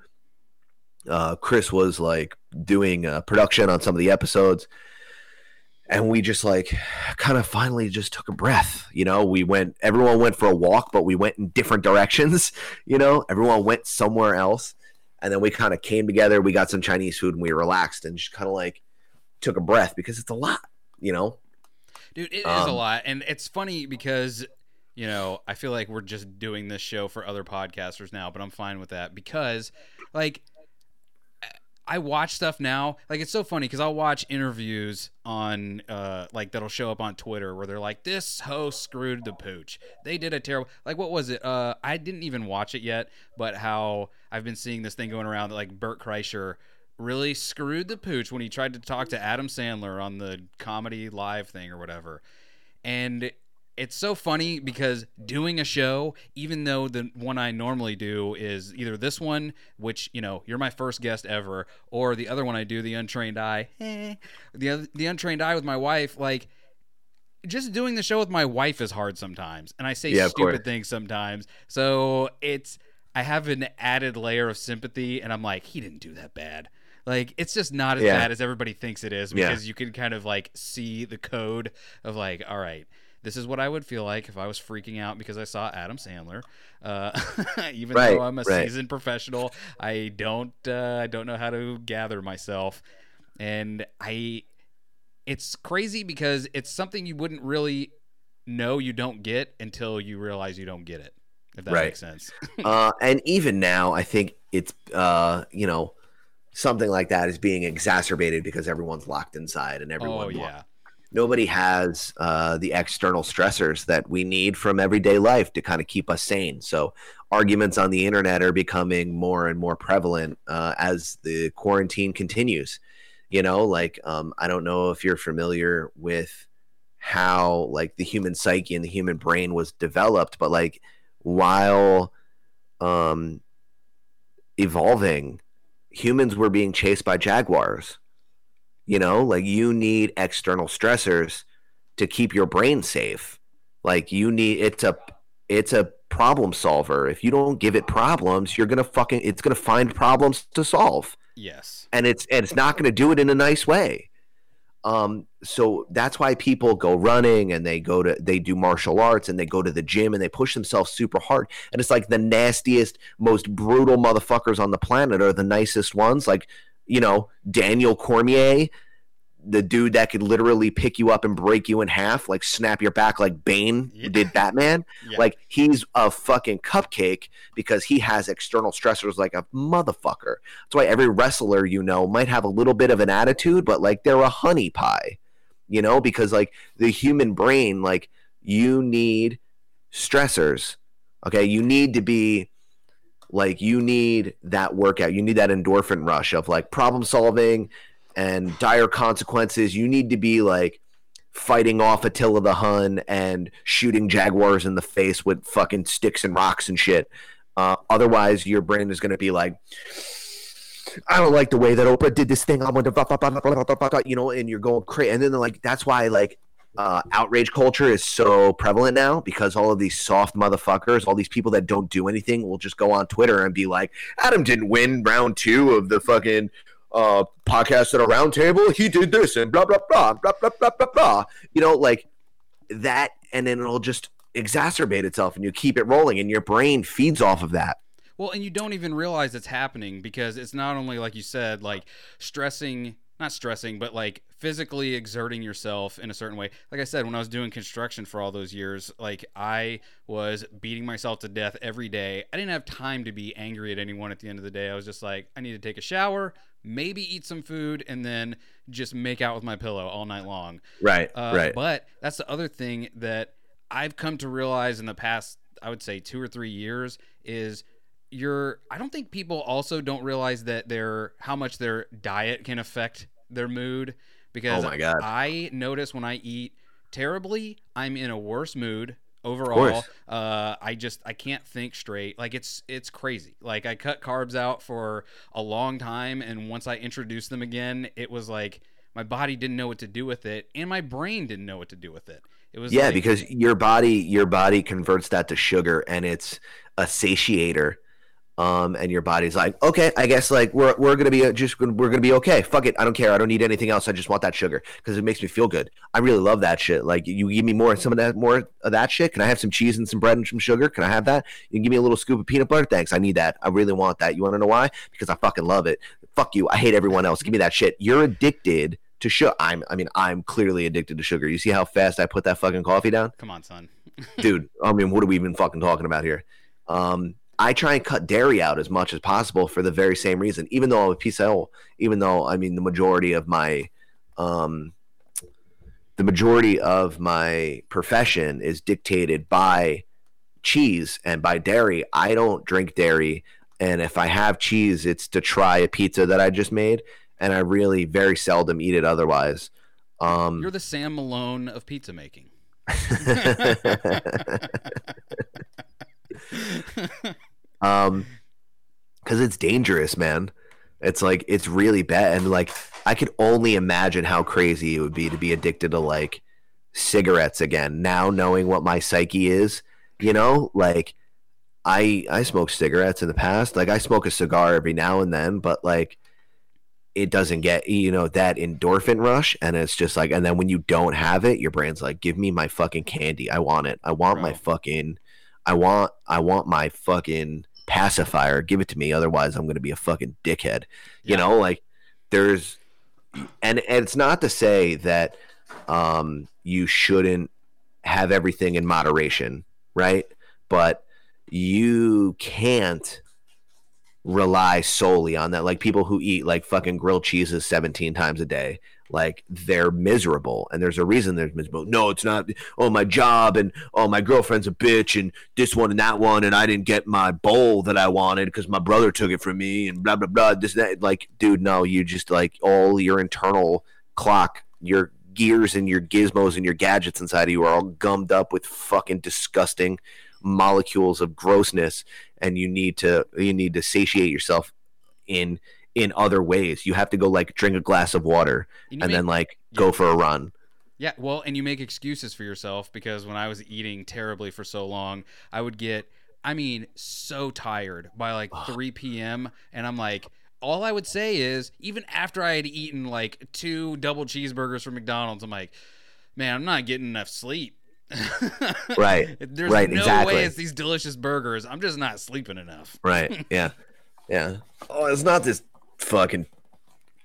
Uh chris was like doing uh, production on some of the episodes. And we just like kind of finally just took a breath you know? We went everyone went for a walk but we went in different directions you know? Everyone went somewhere else and then we kind of came together we got some chinese food and we relaxed and just kind of like took a breath because it's a lot you know? Dude, it is a Um, lot, and it's funny because you know I feel like we're just doing this show for other podcasters now, but I'm fine with that because, like, I watch stuff now. Like it's so funny because I'll watch interviews on uh like that'll show up on Twitter where they're like, "This host screwed the pooch. They did a terrible." Like what was it? Uh, I didn't even watch it yet, but how I've been seeing this thing going around that like Bert Kreischer really screwed the pooch when he tried to talk to Adam Sandler on the comedy live thing or whatever. And it's so funny because doing a show, even though the one I normally do is either this one, which you know you're my first guest ever, or the other one I do, the Untrained Eye. Eh. The the Untrained Eye with my wife, like just doing the show with my wife is hard sometimes, and I say Yeah, stupid things sometimes. So it's I have an added layer of sympathy, and I'm like, he didn't do that bad. Like it's just not as Yeah. bad as everybody thinks it is Yeah. because you can kind of like see the code of like, all right, this is what I would feel like if I was freaking out because I saw Adam Sandler. Uh, even Right, though I'm a right. seasoned professional, I don't uh, I don't know how to gather myself, and I it's crazy because it's something you wouldn't really know you don't get until you realize you don't get it. If that Right. makes sense. uh, and even now, I think it's uh, you know something like that is being exacerbated because everyone's locked inside and everyone. oh yeah. Nobody has uh, the external stressors that we need from everyday life to kind of keep us sane. So arguments on the internet are becoming more and more prevalent uh, as the quarantine continues. You know, like um, I don't know if you're familiar with how like the human psyche and the human brain was developed, but like while um, evolving, humans were being chased by jaguars. You know, like you need external stressors to keep your brain safe. Like you need it's a it's a problem solver. If you don't give it problems, you're gonna fucking it's gonna find problems to solve Yes. and it's and it's not going to do it in a nice way. Um, so that's why people go running and they go to they do martial arts and they go to the gym and they push themselves super hard. And it's like the nastiest, most brutal motherfuckers on the planet are the nicest ones. Like you know Daniel Cormier, the dude that could literally pick you up and break you in half, like snap your back like Bane Yeah. did Batman. Yeah. Like he's a fucking cupcake because he has external stressors like a motherfucker. That's why every wrestler you know might have a little bit of an attitude, but like they're a honey pie, you know, because like the human brain, like you need stressors. Okay. You need to be like you need that workout you need that endorphin rush of like problem solving and dire consequences you need to be like fighting off attila the hun and shooting jaguars in the face with fucking sticks and rocks and shit uh, otherwise your brain is going to be like I don't like the way that Oprah did this thing. I want to, you know, and you're going crazy. And then, like, that's why, like, uh, outrage culture is so prevalent now because all of these soft motherfuckers, all these people that don't do anything, will just go on Twitter and be like, Adam didn't win round two of the fucking uh, podcast at a round table. He did this and blah, blah, blah, blah, blah, blah, blah, blah. You know, like that. And then it'll just exacerbate itself and you keep it rolling and your brain feeds off of that. Well, and you don't even realize it's happening because it's not only, like you said, like stressing not stressing, but like physically exerting yourself in a certain way. Like I said, when I was doing construction for all those years, like I was beating myself to death every day. I didn't have time to be angry at anyone at the end of the day. I was just like, I need to take a shower, maybe eat some food, and then just make out with my pillow all night long. Right, Uh, right. But that's the other thing that I've come to realize in the past, I would say two or three years, is your. I don't think people also don't realize that their how much their diet can affect their mood. Because Oh my God. I notice when I eat terribly, I'm in a worse mood overall. Uh, I just I can't think straight. Like it's it's crazy. Like I cut carbs out for a long time, and once I introduced them again, it was like my body didn't know what to do with it, and my brain didn't know what to do with it. It was yeah, like- because your body your body converts that to sugar, and it's a satiator. Um, and your body's like, okay, I guess like we're we're gonna be uh, just gonna, we're gonna be okay. Fuck it, I don't care. I don't need anything else. I just want that sugar because it makes me feel good. I really love that shit. Like you give me more some of that more of that shit. Can I have some cheese and some bread and some sugar? Can I have that? You can give me a little scoop of peanut butter. Thanks, I need that. I really want that. You want to know why? Because I fucking love it. Fuck you. I hate everyone else. Give me that shit. You're addicted to sugar. I'm. I mean, I'm clearly addicted to sugar. You see how fast I put that fucking coffee down? come on, son. dude. I mean, what are we even fucking talking about here? Um, I try and cut dairy out as much as possible for the very same reason. Even though I'm a PCL, even though I mean the majority of my, um, the majority of my profession is dictated by cheese and by dairy. I don't drink dairy, and if I have cheese, it's to try a pizza that I just made, and I really very seldom eat it otherwise. Um, You're the Sam Malone of pizza making. um because it's dangerous man. It's like it's really bad and like i could only imagine how crazy it would be to be addicted to like cigarettes again now knowing what my psyche is you know? Like i i smoked cigarettes in the past. Like i smoke a cigar every now and then but like it doesn't get you know that endorphin rush and it's just like and then when you don't have it your brain's like give me my fucking candy. I want it. I want my fucking i want i want my fucking pacifier give it to me otherwise i'm gonna be a fucking dickhead you Yeah. know like there's and, and it's not to say that um you shouldn't have everything in moderation right but you can't rely solely on that. Like people who eat like fucking grilled cheeses 17 times a day, like they're miserable. And there's a reason they're miserable. No, it's not. Oh, my job and oh, my girlfriend's a bitch and this one and that one. And I didn't get my bowl that I wanted because my brother took it from me and blah, blah, blah. This, that. Like, dude, no, you just like all your internal clock, your gears and your gizmos and your gadgets inside of you are all gummed up with fucking disgusting molecules of grossness and you need to you need to satiate yourself in in other ways you have to go like drink a glass of water And and make- then like go for a run Yeah, well, and you make excuses for yourself because when I was eating terribly for so long, I would get, I mean, so tired by like 3 p.m. And I'm like, all I would say is, even after I had eaten like two double cheeseburgers from McDonald's, I'm like, man, I'm not getting enough sleep. Right, There's right, no exactly. way it's these delicious burgers. I'm just not sleeping enough. right yeah yeah oh it's not this fucking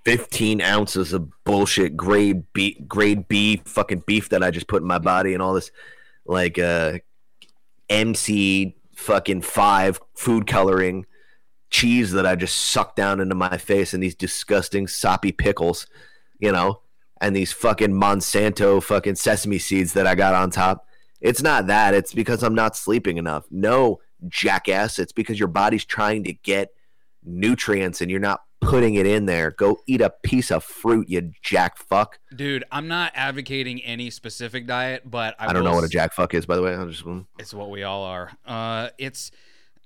15 ounces of bullshit grade b grade b fucking beef that i just put in my body and all this like uh mc fucking five food coloring cheese that i just sucked down into my face and these disgusting soppy pickles you know and these fucking monsanto fucking sesame seeds that i got on top. It's not that. It's because i'm not sleeping enough. No jackass. It's because your body's trying to get nutrients and you're not putting it in there go eat a piece of fruit you jack fuck Dude, I'm not advocating any specific diet, but I, i, don't know what a jack fuck is by the way i just mm. It's what we all are. Uh, it's,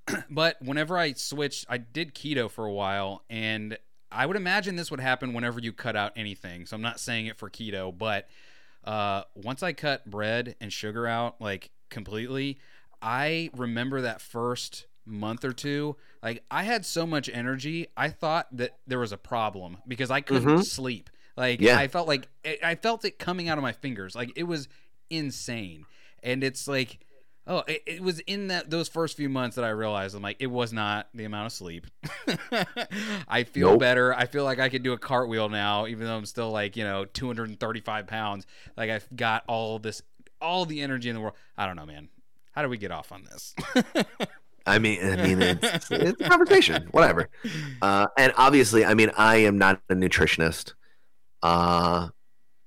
but whenever I switched, I did keto for a while, and I would imagine this would happen whenever you cut out anything. So I'm not saying it for keto, but uh, once I cut bread and sugar out like completely, I remember that first month or two. Like I had so much energy, I thought that there was a problem because I couldn't Mhm. sleep. Like Yeah. I felt like I felt it coming out of my fingers. Like it was insane. And it's like oh, it, it was in that those first few months that I realized I'm like it was not the amount of sleep. I feel Nope. better. I feel like I could do a cartwheel now even though I'm still like, you know, 235 pounds. Like I've got all this all the energy in the world. I don't know, man. How do we get off on this? I mean, I mean, it's, it's a conversation, whatever. Uh, and obviously, I mean, I am not a nutritionist. Uh,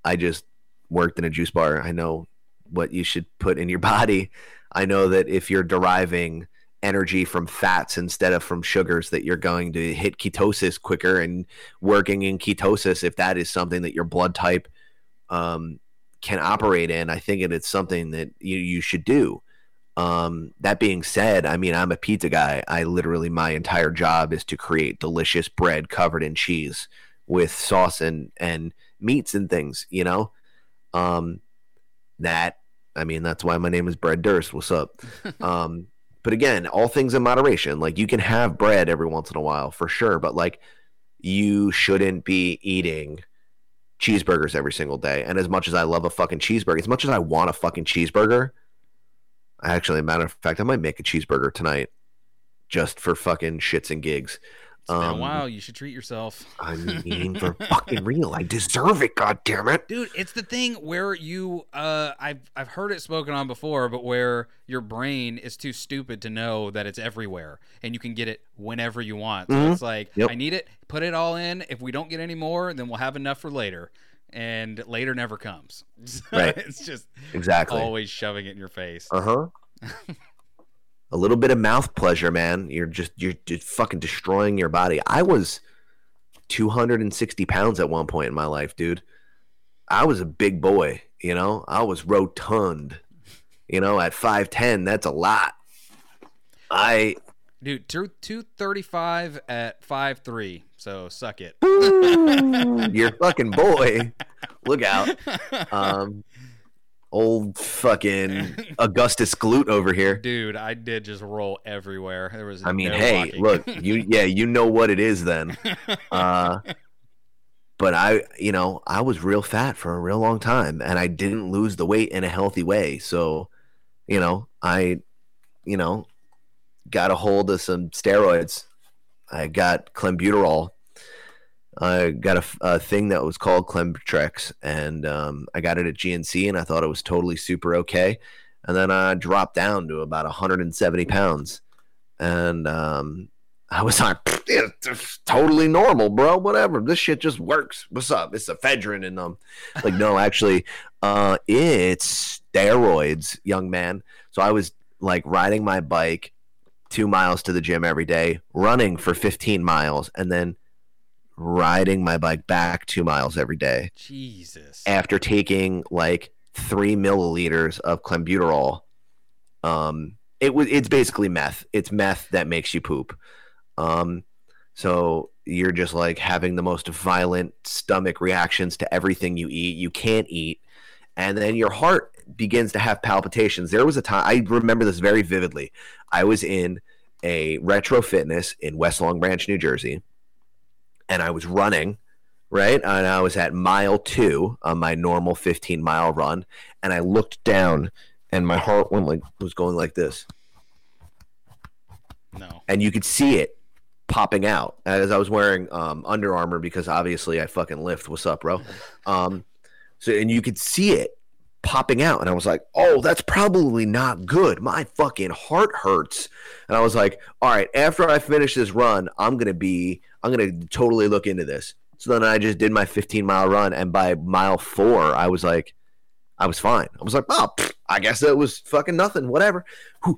I just worked in a juice bar. I know what you should put in your body. I know that if you're deriving energy from fats instead of from sugars, that you're going to hit ketosis quicker. And working in ketosis, if that is something that your blood type um, can operate in, I think it is something that you, you should do. Um, that being said, I mean, I'm a pizza guy. I literally, my entire job is to create delicious bread covered in cheese with sauce and, and meats and things, you know? Um, that, I mean, that's why my name is Bread Durst. What's up? um, but again, all things in moderation. Like, you can have bread every once in a while for sure, but like, you shouldn't be eating cheeseburgers every single day. And as much as I love a fucking cheeseburger, as much as I want a fucking cheeseburger, Actually, matter of fact, I might make a cheeseburger tonight just for fucking shits and gigs. It's been a Um, while. You should treat yourself. I mean, for fucking real, I deserve it. God damn it. Dude, it's the thing where you uh I've I've heard it spoken on before, but where your brain is too stupid to know that it's everywhere and you can get it whenever you want. So Mhm. it's like Yep. I need it, put it all in. If we don't get any more, then we'll have enough for later. And later never comes. Right. it's just Exactly. always shoving it in your face. Uh huh. a little bit of mouth pleasure, man. You're just you're just fucking destroying your body. I was 260 pounds at one point in my life, dude. I was a big boy, you know. I was rotund, you know. At 5'10, that's a lot. I Dude, two two thirty five at five three. So suck it. your fucking boy. Look out. Um, old fucking Augustus Glute over here. Dude, I did just roll everywhere. There was I mean, no hey, walking. look, you yeah, you know what it is then. Uh, but I, you know, I was real fat for a real long time, and I didn't lose the weight in a healthy way. So, you know, I, you know, got a hold of some steroids. I got clenbuterol. I got a thing that was called Clembitrex, and um, I got it at GNC, and I thought it was totally super okay. And then I dropped down to about 170 pounds, and um, I was like, totally normal, bro. Whatever. This shit just works. What's up? It's ephedrine, and um, like, no, actually, uh, it's steroids, young man. So I was like riding my bike two miles to the gym every day, running for 15 miles, and then riding my bike back two miles every day Jesus. after taking like three milliliters of clenbuterol. Um, it was it's basically meth. It's meth that makes you poop. Um, so you're just like having the most violent stomach reactions to everything you eat. You can't eat, and then your heart begins to have palpitations. There was a time I remember this very vividly. I was in a retro fitness in West Long Branch, New Jersey, and I was running right? And I was at mile two on my normal 15 mile run, and I looked down, and my heart went like was going like this, no. and you could see it popping out as I was wearing um, Under Armour because obviously I fucking lift. What's up, bro? Um, so and you could see it popping out, and I was like, "Oh, that's probably not good. My fucking heart hurts." And I was like, "All right, after I finish this run, I'm gonna be, I'm gonna totally look into this." So then I just did my 15 mile run, and by mile four, I was like, I was fine. I was like, "Oh, pfft, I guess it was fucking nothing. Whatever."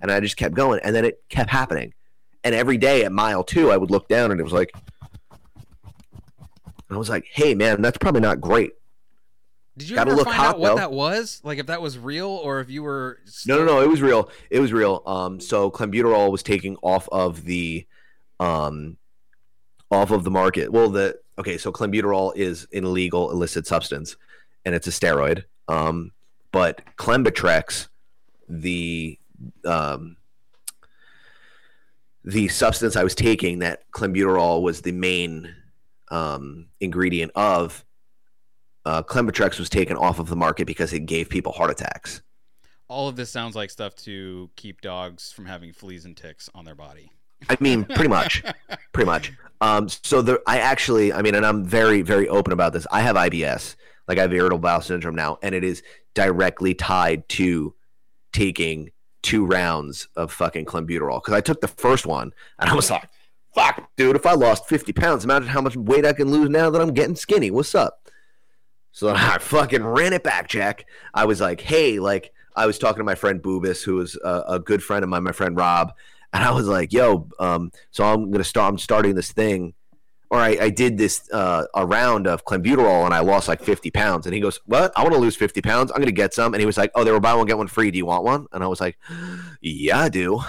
And I just kept going, and then it kept happening. And every day at mile two, I would look down, and it was like, I was like, "Hey, man, that's probably not great." Did you Gotta ever look find hot, out what though. that was? Like if that was real or if you were No, no, no. It was real. It was real. Um, so clenbuterol was taking off of the, um, off of the market. Well, the okay. So clenbuterol is an illegal illicit substance, and it's a steroid. Um, but Clembitrex, the um, the substance I was taking that clenbuterol was the main um, ingredient of. Uh, Clembitrex was taken off of the market because it gave people heart attacks. all of this sounds like stuff to keep dogs from having fleas and ticks on their body. I mean, pretty much, pretty much. Um, so the I actually, I mean, and I'm very, very open about this. I have IBS, like I have irritable bowel syndrome now, and it is directly tied to taking two rounds of fucking clenbuterol because I took the first one and I was like, "Fuck, dude, if I lost 50 pounds, imagine how much weight I can lose now that I'm getting skinny. What's up?" So then I fucking ran it back, Jack. I was like, "Hey, like." I was talking to my friend Boobus, who was a, a good friend of mine, my friend Rob, and I was like, "Yo, um, so I'm gonna start. I'm starting this thing, or I, I did this uh, a round of clenbuterol, and I lost like 50 pounds." And he goes, "What? I want to lose 50 pounds. I'm gonna get some." And he was like, "Oh, they were buy one get one free. Do you want one?" And I was like, "Yeah, I do."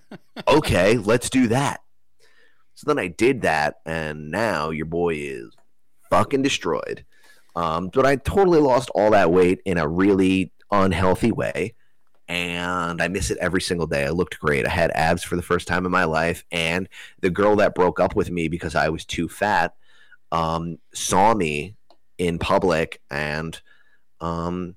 okay, let's do that. So then I did that, and now your boy is fucking destroyed. Um, but I totally lost all that weight in a really unhealthy way and I miss it every single day. I looked great. I had abs for the first time in my life, and the girl that broke up with me because I was too fat um, saw me in public, and um,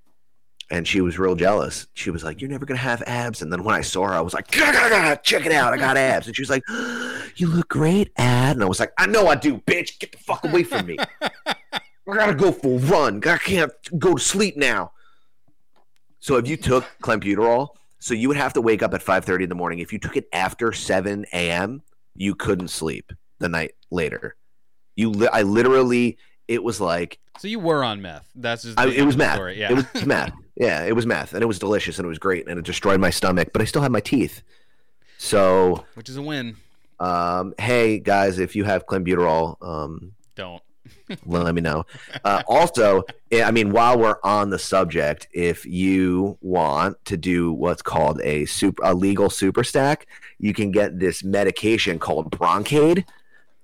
and she was real jealous. She was like, "You're never gonna have abs." And then when I saw her, I was like, "Gah, gah, gah, "Check it out, I got abs." And she was like, "You look great, Ad." And I was like, "I know I do, bitch. Get the fuck away from me. I gotta go for a run. I can't go to sleep now." So if you took clenbuterol, so you would have to wake up at 5:30 in the morning. If you took it after 7 a.m., you couldn't sleep the night later. You, li- I literally, it was like So you were on meth. That's just I, it was meth. story. Yeah. It was meth. Yeah, it was meth, and it was delicious, and it was great, and it destroyed my stomach, but I still had my teeth. So, Which is a win. um, hey guys, if you have clenbuterol, um, Don't. Let me know. Uh, also, I mean, while we're on the subject, if you want to do what's called a super a legal super stack, you can get this medication called Bronkaid,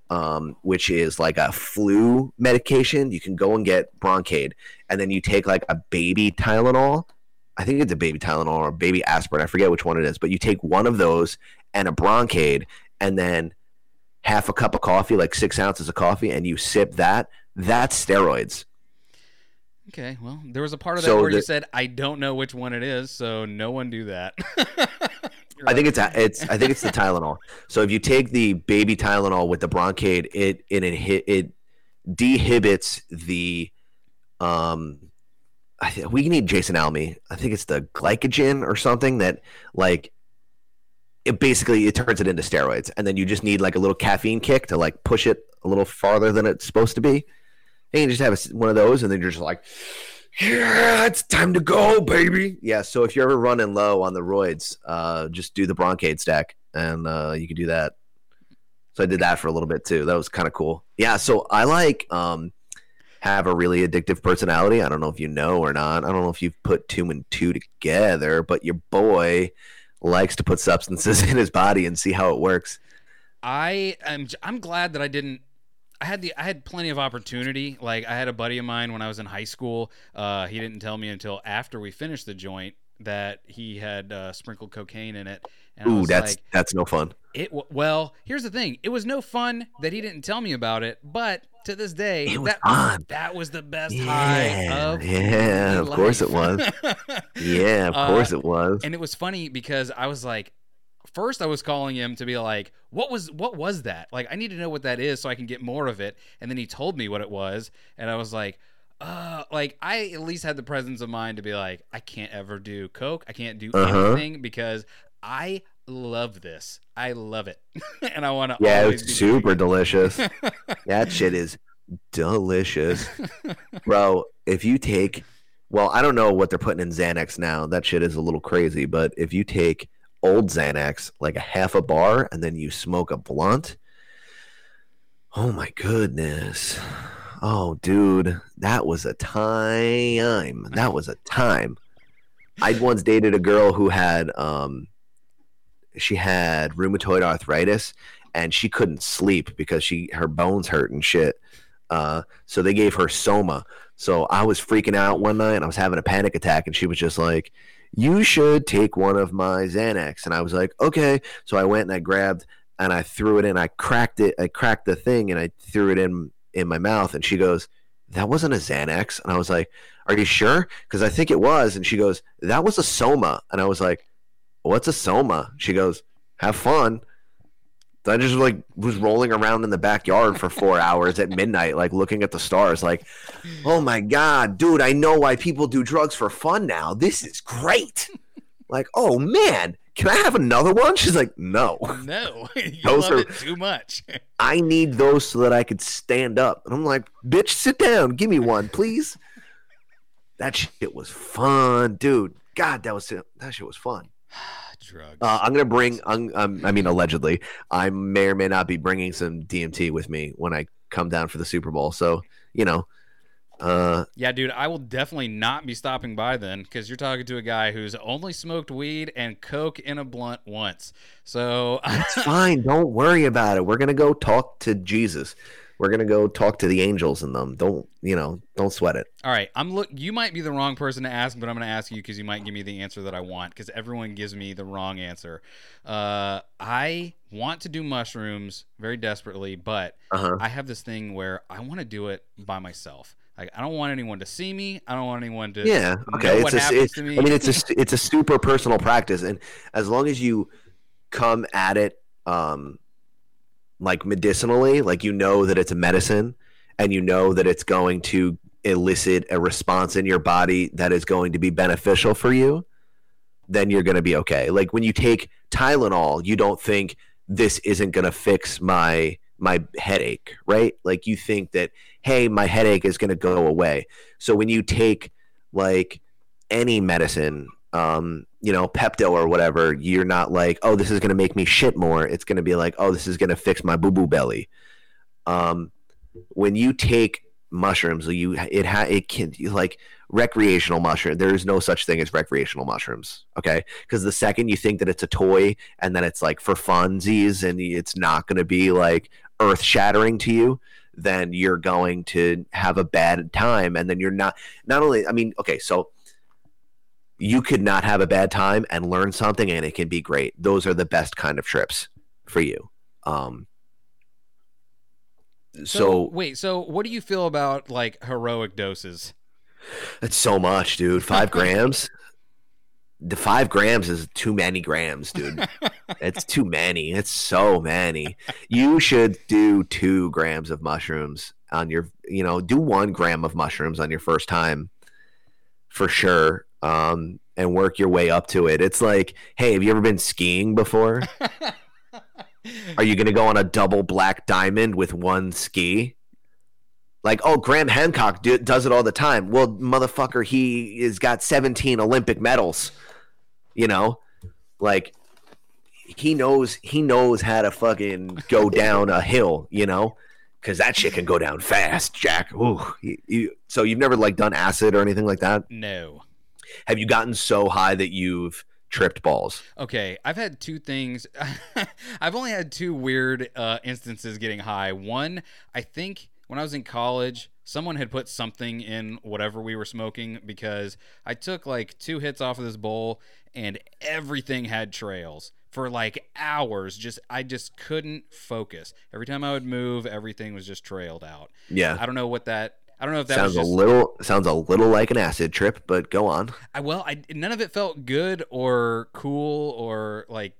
um, which is like a flu medication. You can go and get Bronkaid, and then you take like a baby Tylenol. I think it's a baby Tylenol or baby aspirin. I forget which one it is, but you take one of those and a Bronkaid, and then half a cup of coffee, like six ounces of coffee, and you sip that. That's steroids. Okay. Well, there was a part of that So where you said, I don't know which one it is, so no one do that. I think it's it's I think it's the Tylenol. So if you take the baby Tylenol with the Bronkaid, it it inhi- it dehibits the um. I th- we need Jason Almy. I think it's the glycogen or something that like it basically it turns it into steroids, and then you just need like a little caffeine kick to like push it a little farther than it's supposed to be. And you just have a one of those, and then you're just like, yeah, it's time to go, baby. Yeah. So if you're ever running low on the roids, uh, just do the Bronkaid stack, and uh, you can do that. So I did that for a little bit too. That was kind of cool. Yeah. So I like um, have a really addictive personality. I don't know if you know or not. I don't know if you've put two and two together, but your boy likes to put substances in his body and see how it works. I am I'm glad that I didn't I had the I had plenty of opportunity. Like I had a buddy of mine when I was in high school. Uh, he didn't tell me until after we finished the joint that he had uh, sprinkled cocaine in it. And I Ooh, that's like, that's no fun. It. w- Well, here's the thing. It was no fun that he didn't tell me about it. But to this day, It was that that was the best high Yeah, of yeah, of course it was. Yeah, of Uh, course it was. and it was funny because I was like, first I was calling him to be like, what was what was that? Like I need to know what that is so I can get more of it. And then he told me what it was, and I was like, uh, like I at least had the presence of mind to be like, I can't ever do coke. I can't do Uh-huh. anything because I love this. I love it, and I want to. Yeah, it's super delicious. that shit is delicious. Bro, if you take well, I don't know what they're putting in Xanax now. That shit is a little crazy, but if you take old Xanax, like a half a bar, and then you smoke a blunt, oh my goodness. Oh, dude, that was a time. That was a time. I'd once dated a girl who had um she had rheumatoid arthritis and she couldn't sleep because she her bones hurt and shit. Uh, so they gave her soma. So I was freaking out one night and I was having a panic attack, and she was just like, "You should take one of my Xanax." And I was like, "Okay." So I went and I grabbed and I threw it in. I cracked it. I cracked the thing and I threw it in in my mouth. And she goes, "That wasn't a Xanax." And I was like, "Are you sure?" Because I think it was. And she goes, "That was a soma." And I was like, "What's a soma?" She goes, "Have fun." I just like was rolling around in the backyard for four hours at midnight, like looking at the stars, like, oh my god, dude, I know why people do drugs for fun now. This is great. like, oh man, can I have another one? She's like, no, No, you Those love are- it too much. I need those so that I could stand up. And I'm like, bitch, sit down, give me one, please. That shit was fun, dude. God, that was that shit was fun. Drugs. Uh, I'm gonna bring. I'm, um, I mean, allegedly, I may or may not be bringing some DMT with me when I come down for the Super Bowl. So you know, uh, Yeah, dude, I will definitely not be stopping by then because you're talking to a guy who's only smoked weed and coke in a blunt once. So it's fine. Don't worry about it. We're gonna go talk to Jesus. We're gonna go talk to the angels and them. Don't you know? Don't sweat it. All right, I'm look. You might be the wrong person to ask, but I'm going to ask you because you might give me the answer that I want. Because everyone gives me the wrong answer. Uh, I want to do mushrooms very desperately, but Uh huh. I have this thing where I want to do it by myself. Like I don't want anyone to see me. I don't want anyone to yeah okay it's a, it's, me. i mean it's a it's a super personal practice and as long as you come at it um like medicinally like you know that it's a medicine and you know that it's going to elicit a response in your body that is going to be beneficial for you then you're going to be okay. Like when you take tylenol you don't think this isn't going to fix my my headache right? Like you think that hey my headache is going to go away. So when you take like any medicine um you know pepto or whatever you're not like oh this is going to make me shit more. It's going to be like oh this is going to fix my boo boo belly. Um when you take mushrooms you it ha it can like recreational mushroom there is no such thing as recreational mushrooms okay? Because the second you think that it's a toy and that it's like for funsies and it's not going to be like earth shattering to you then you're going to have a bad time and then you're not not only i mean okay so you could not have a bad time and learn something and it can be great those are the best kind of trips for you um so, so wait, so what do you feel about like heroic doses? That's so much, dude. Five grams. The five grams is too many grams, dude. it's too many. It's so many. You should do two grams of mushrooms on your, you know, do one gram of mushrooms on your first time for sure. Um, and work your way up to it. It's like, hey, have you ever been skiing before? Are you going to go on a double black diamond with one ski? Like, oh, Graham Hancock do, does it all the time. Well, motherfucker, he has got 17 Olympic medals. You know, like he knows he knows how to fucking go down a hill. You know, because that shit can go down fast, Jack. Ooh, you, you, so you've never like done acid or anything like that? No. Have you gotten so high that you've tripped balls? Okay, I've had two things. I've only had two weird uh, instances getting high. One, I think when I was in college, someone had put something in whatever we were smoking because I took like two hits off of this bowl and everything had trails for like hours. Just I just couldn't focus. Every time I would move, everything was just trailed out. Yeah, I don't know what that. I don't know if that sounds was just, a little sounds a little like an acid trip, but go on. I well, I none of it felt good or cool or like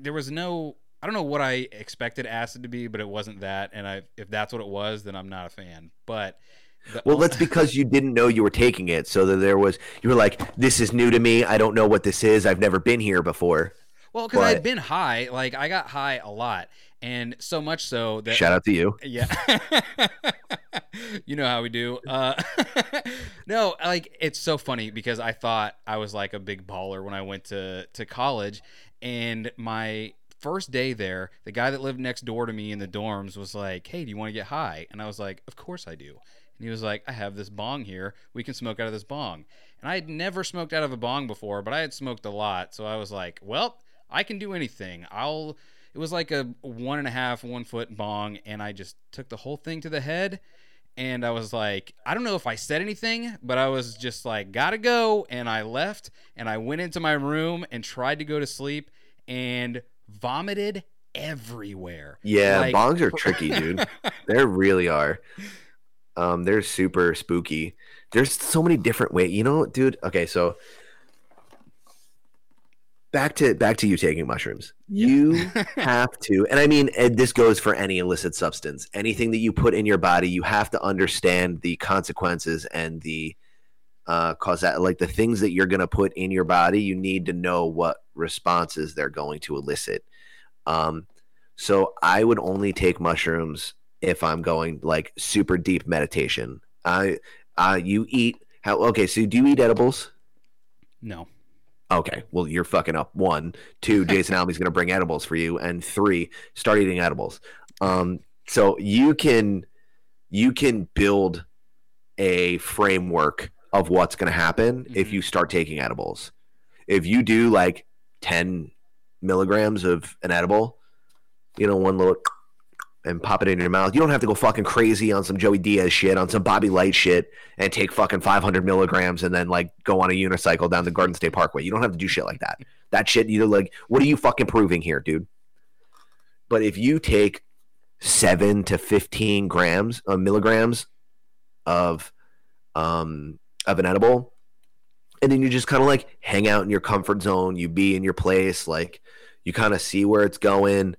there was no I don't know what I expected acid to be, but it wasn't that. And I if that's what it was, then I'm not a fan. But the, Well, that's because you didn't know you were taking it, so that there was you were like, "This is new to me. I don't know what this is. I've never been here before." well, because I'd been high, like I got high a lot, and so much so that Shout out to you. Yeah. you know how we do. Uh, no, like it's so funny because I thought I was like a big baller when I went to to college and my first day there, the guy that lived next door to me in the dorms was like, "Hey, do you want to get high?" And I was like, "Of course I do." And he was like, "I have this bong here. We can smoke out of this bong." And I had never smoked out of a bong before, but I had smoked a lot, so I was like, "Well, I can do anything. I'll." It was like a one and a half, one foot bong, and I just took the whole thing to the head. And I was like, I don't know if I said anything, but I was just like, gotta go. And I left and I went into my room and tried to go to sleep and vomited everywhere. Yeah, Like- bongs are tricky, dude. they really are. Um, they're super spooky. There's so many different ways. You know, dude. Okay, so back to back to you taking mushrooms. You have to, and I mean, and this goes for any illicit substance. Anything that you put in your body, you have to understand the consequences and the uh, cause that like the things that you're going to put in your body. You need to know what responses they're going to elicit. Um, so I would only take mushrooms if I'm going like super deep meditation. I, uh, you eat how? Okay, so do you eat edibles? No. Okay, well you're fucking up. One, two, Jason Almy's gonna bring edibles for you, and three, start eating edibles. Um, so you can you can build a framework of what's gonna happen if Mhm. you start taking edibles. If you do like ten milligrams of an edible, you know, one little and pop it in your mouth. You don't have to go fucking crazy on some Joey Diaz shit, on some Bobby Light shit, and take fucking 500 milligrams and then like go on a unicycle down the Garden State Parkway. You don't have to do shit like that. That shit, you know, like, what are you fucking proving here, dude? But if you take seven to 15 grams, uh, milligrams of um of an edible and then you just kind of like hang out in your comfort zone you be in your place like you kind of see where it's going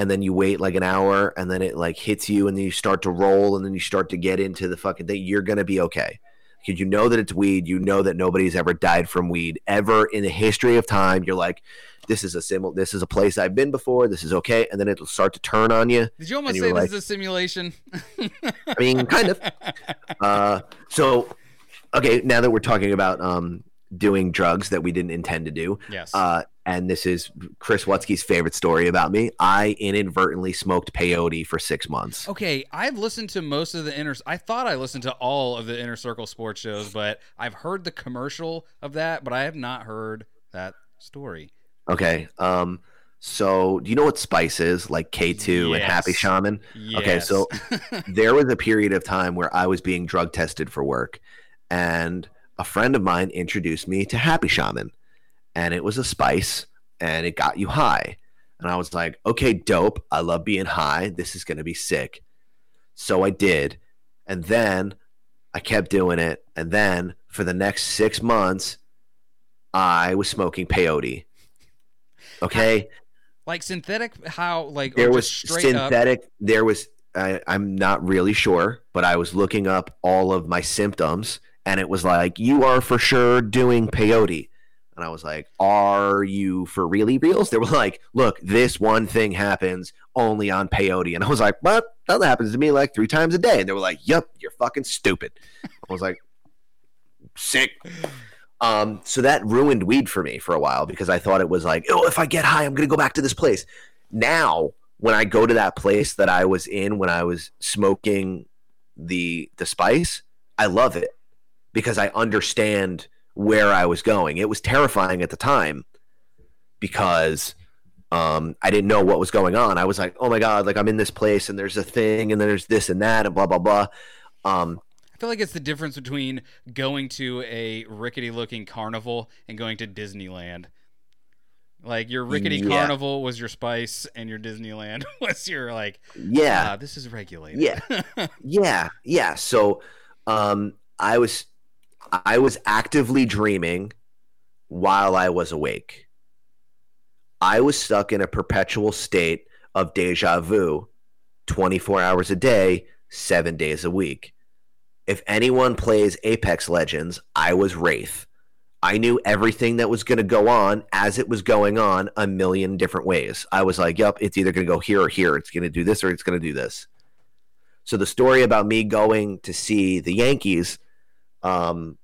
and then you wait like an hour and then it like hits you and then you start to roll and then you start to get into the fucking thing you're gonna be okay because you know that it's weed you know that nobody's ever died from weed ever in the history of time you're like this is a sim this is a place i've been before this is okay and then it'll start to turn on you Did you almost say were this is a simulation? I mean, kind of. Uh, so, okay, now that we're talking about um, doing drugs that we didn't intend to do, yes. uh, and this is Chris Wutsky's favorite story about me, I inadvertently smoked peyote for six months. Okay, I've listened to most of the inner. I thought I listened to all of the inner circle sports shows, but I've heard the commercial of that, but I have not heard that story. Okay. Um, so, do you know what spice is? Like K2 and Happy Yes. Shaman? Okay, so- there was a period of time where I was being drug tested for work, and a friend of mine introduced me to Happy Shaman, and it was a spice, and it got you high. And I was like, okay, dope. I love being high. This is going to be sick. So I did. And then I kept doing it. And then for the next six months, I was smoking peyote. Okay like synthetic, how like there was straight up. synthetic there was I, i'm not really sure but i was looking up all of my symptoms and it was like you are for sure doing peyote and i was like are you for really reals? They were like look this one thing happens only on peyote. And i was like what? That happens to me like three times a day. And they were like yep you're fucking stupid. I was like sick. Um, so that ruined weed for me for a while because I thought it was like, oh, if I get high, I'm gonna go back to this place. Now, when I go to that place that I was in when I was smoking the the spice, I love it because I understand where I was going. It was terrifying at the time because um, I didn't know what was going on. I was like, oh my god, like I'm in this place and there's a thing and then there's this and that and blah blah blah. Um, I feel like it's the difference between going to a rickety looking carnival and going to Disneyland. Like your rickety Yeah. carnival was your spice, and your Disneyland was your like, yeah, ah, this is regulated. Yeah. Yeah, yeah. So um I was I was actively dreaming while I was awake. I was stuck in a perpetual state of deja vu 24 hours a day, 7 days a week. If anyone plays Apex Legends, I was Wraith. I knew everything that was going to go on as it was going on a million different ways. I was like, yep, it's either going to go here or here. It's going to do this or it's going to do this. So the story about me going to see the Yankees, um,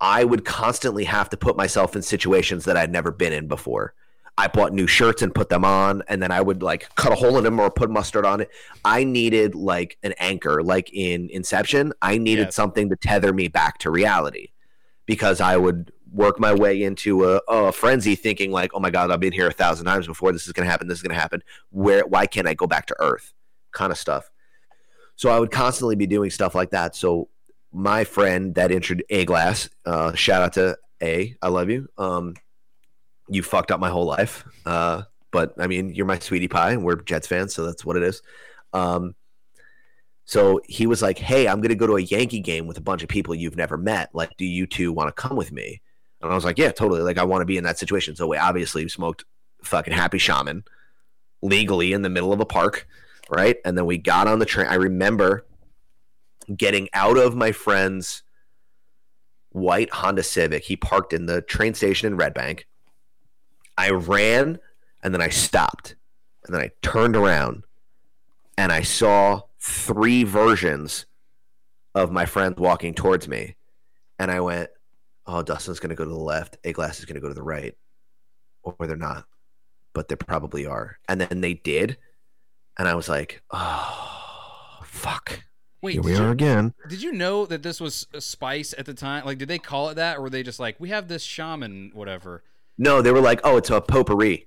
I would constantly have to put myself in situations that I'd never been in before. I bought new shirts and put them on, and then I would like cut a hole in them or put mustard on it. I needed like an anchor, like in Inception. I needed something to tether me back to reality because I would work my way into a, a frenzy, thinking like, "Oh my god, I've been here a thousand times before. This is going to happen. This is going to happen. Where? Why can't I go back to Earth?" Kind of stuff. So I would constantly be doing stuff like that. So my friend that introduced A Glass, uh, shout out to A, I love you. Um, you fucked up my whole life. Uh, but I mean, you're my sweetie pie, and we're Jets fans, so that's what it is. Um, so he was like, "Hey, I'm gonna go to a Yankee game with a bunch of people you've never met. Like, do you two want to come with me?" And I was like, "Yeah, totally. Like, I want to be in that situation." So we obviously smoked fucking Happy Shaman legally in the middle of a park, right? And then we got on the train. I remember getting out of my friend's white Honda Civic. He parked in the train station in Red Bank. I ran and then I stopped. And then I turned around and I saw three versions of my friend walking towards me. And I went, Oh, Dustin's going to go to the left. A Glass is going to go to the right. Or they're not, but they probably are. And then they did. And I was like, Oh, fuck. Wait, Here did we you, are again. did you know that this was a spice at the time? Like, did they call it that, or were they just like, we have this shaman, whatever? No, they were like, Oh, it's a potpourri.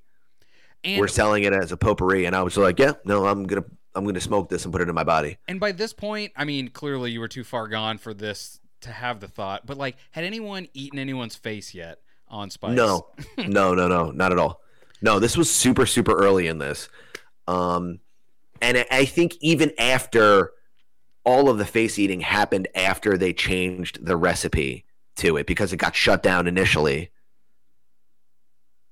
And We're selling it as a potpourri. And I was like, Yeah, no, I'm going to. I'm gonna smoke this and put it in my body. And by this point, I mean, clearly you were too far gone for this to have the thought. But like, had anyone eaten anyone's face yet on Spice? No, no, no, no, not at all. No, this was super, super early in this. Um, and I- I think even after all of the face eating happened after they changed the recipe to it because it got shut down initially.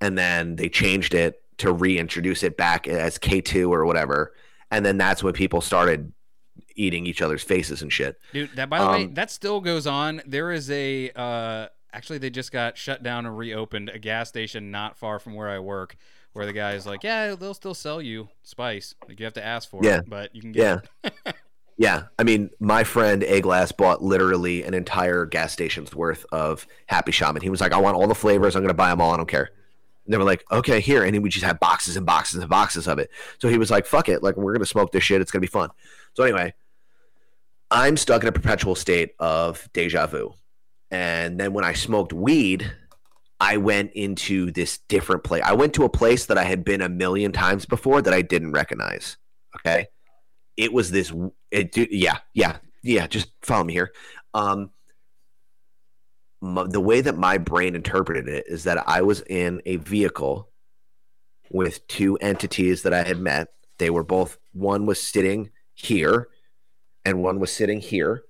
And then they changed it to reintroduce it back as K2 or whatever. And then that's when people started eating each other's faces and shit. Dude, that by the way, Um, that still goes on. There is a uh actually they just got shut down and reopened a gas station not far from where I work where the guy's like, "Yeah, they'll still sell you spice. Like you have to ask for Yeah. it, but you can get it." Yeah, I mean, my friend A Glass bought literally an entire gas station's worth of Happy Shaman. He was like, "I want all the flavors. I'm going to buy them all. I don't care." And they were like, "Okay, here," and he would just have boxes and boxes and boxes of it. So he was like, "Fuck it, like we're going to smoke this shit. It's going to be fun." So anyway, I'm stuck in a perpetual state of deja vu, and then when I smoked weed, I went into this different place. I went to a place that I had been a million times before that I didn't recognize. Okay it was this it yeah yeah yeah just follow me here. Um the way that my brain interpreted it is that i was in a vehicle with two entities that i had met. They were both one was sitting here and one was sitting here.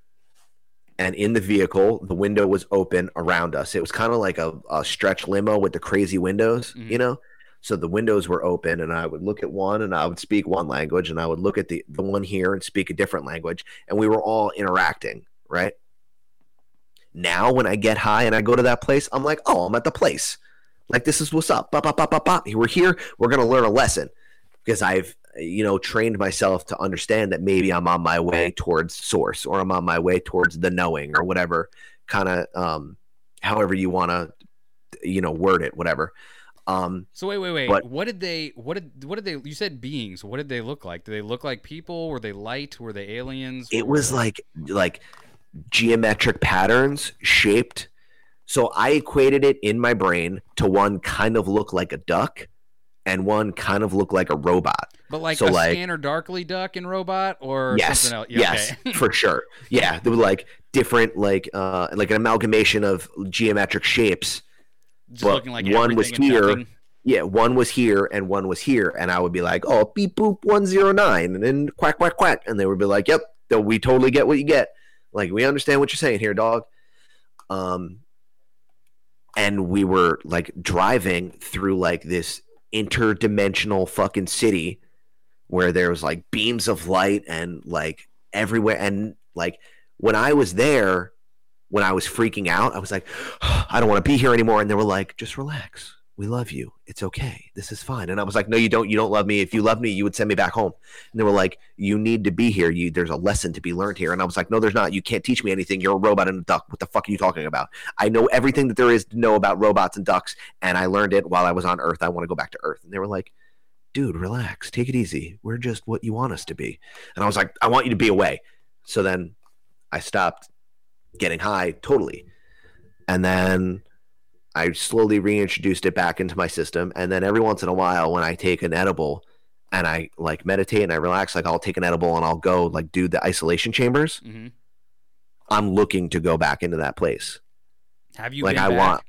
And in the vehicle the window was open around us. It was kind of like a, a stretch limo with the crazy windows Mhm. you know so the windows were open and i would look at one and i would speak one language and i would look at the, the one here and speak a different language and we were all interacting right? Now when i get high and i go to that place i'm like oh i'm at the place. Like this is what's up. Bop, bop, bop, bop, bop. we're here. We're going to learn a lesson. Because i've you know trained myself to understand that maybe i'm on my way towards source or i'm on my way towards the knowing or whatever kind of um however you want to you know word it whatever um So wait, wait, wait. But- what did they? What did? What did they? You said beings. What did they look like? Did they look like people? Were they light? Were they aliens? it was they? like like geometric patterns shaped so i equated it in my brain to one kind of look like a duck and one kind of look like a robot but like so, a like- Scanner Darkly Duck and robot, or yes something else. Yeah, yes okay. for sure yeah there were like different like uh like an amalgamation of geometric shapes Just but looking like one was here, yeah one was here and one was here and i would be like oh beep boop 109 and then quack quack quack and they would be like yep we totally get what you get. Like we understand what you're saying here dog. Um and we were like driving through like this interdimensional fucking city where there was like beams of light and like everywhere and like when i was there when i was freaking out i was like i don't want to be here anymore. And they were like just relax. We love you. It's okay. This is fine. And i was like no you don't. You don't love me. If you love me you would send me back home. And they were like you need to be here. You there's a lesson to be learned here. And i was like no there's not. You can't teach me anything. You're a robot and a duck. What the fuck are you talking about? I know everything that there is to know about robots and ducks and i learned it while i was on earth. I want to go back to earth. And they were like dude relax. Take it easy. We're just what you want us to be. And i was like i want you to be away. So then i stopped getting high totally. And then i slowly reintroduced it back into my system. And then every once in a while when i take an edible and i like meditate and i relax like i'll take an edible and i'll go like do the isolation chambers. Hmm i'm looking to go back into that place. Have you like been i back? want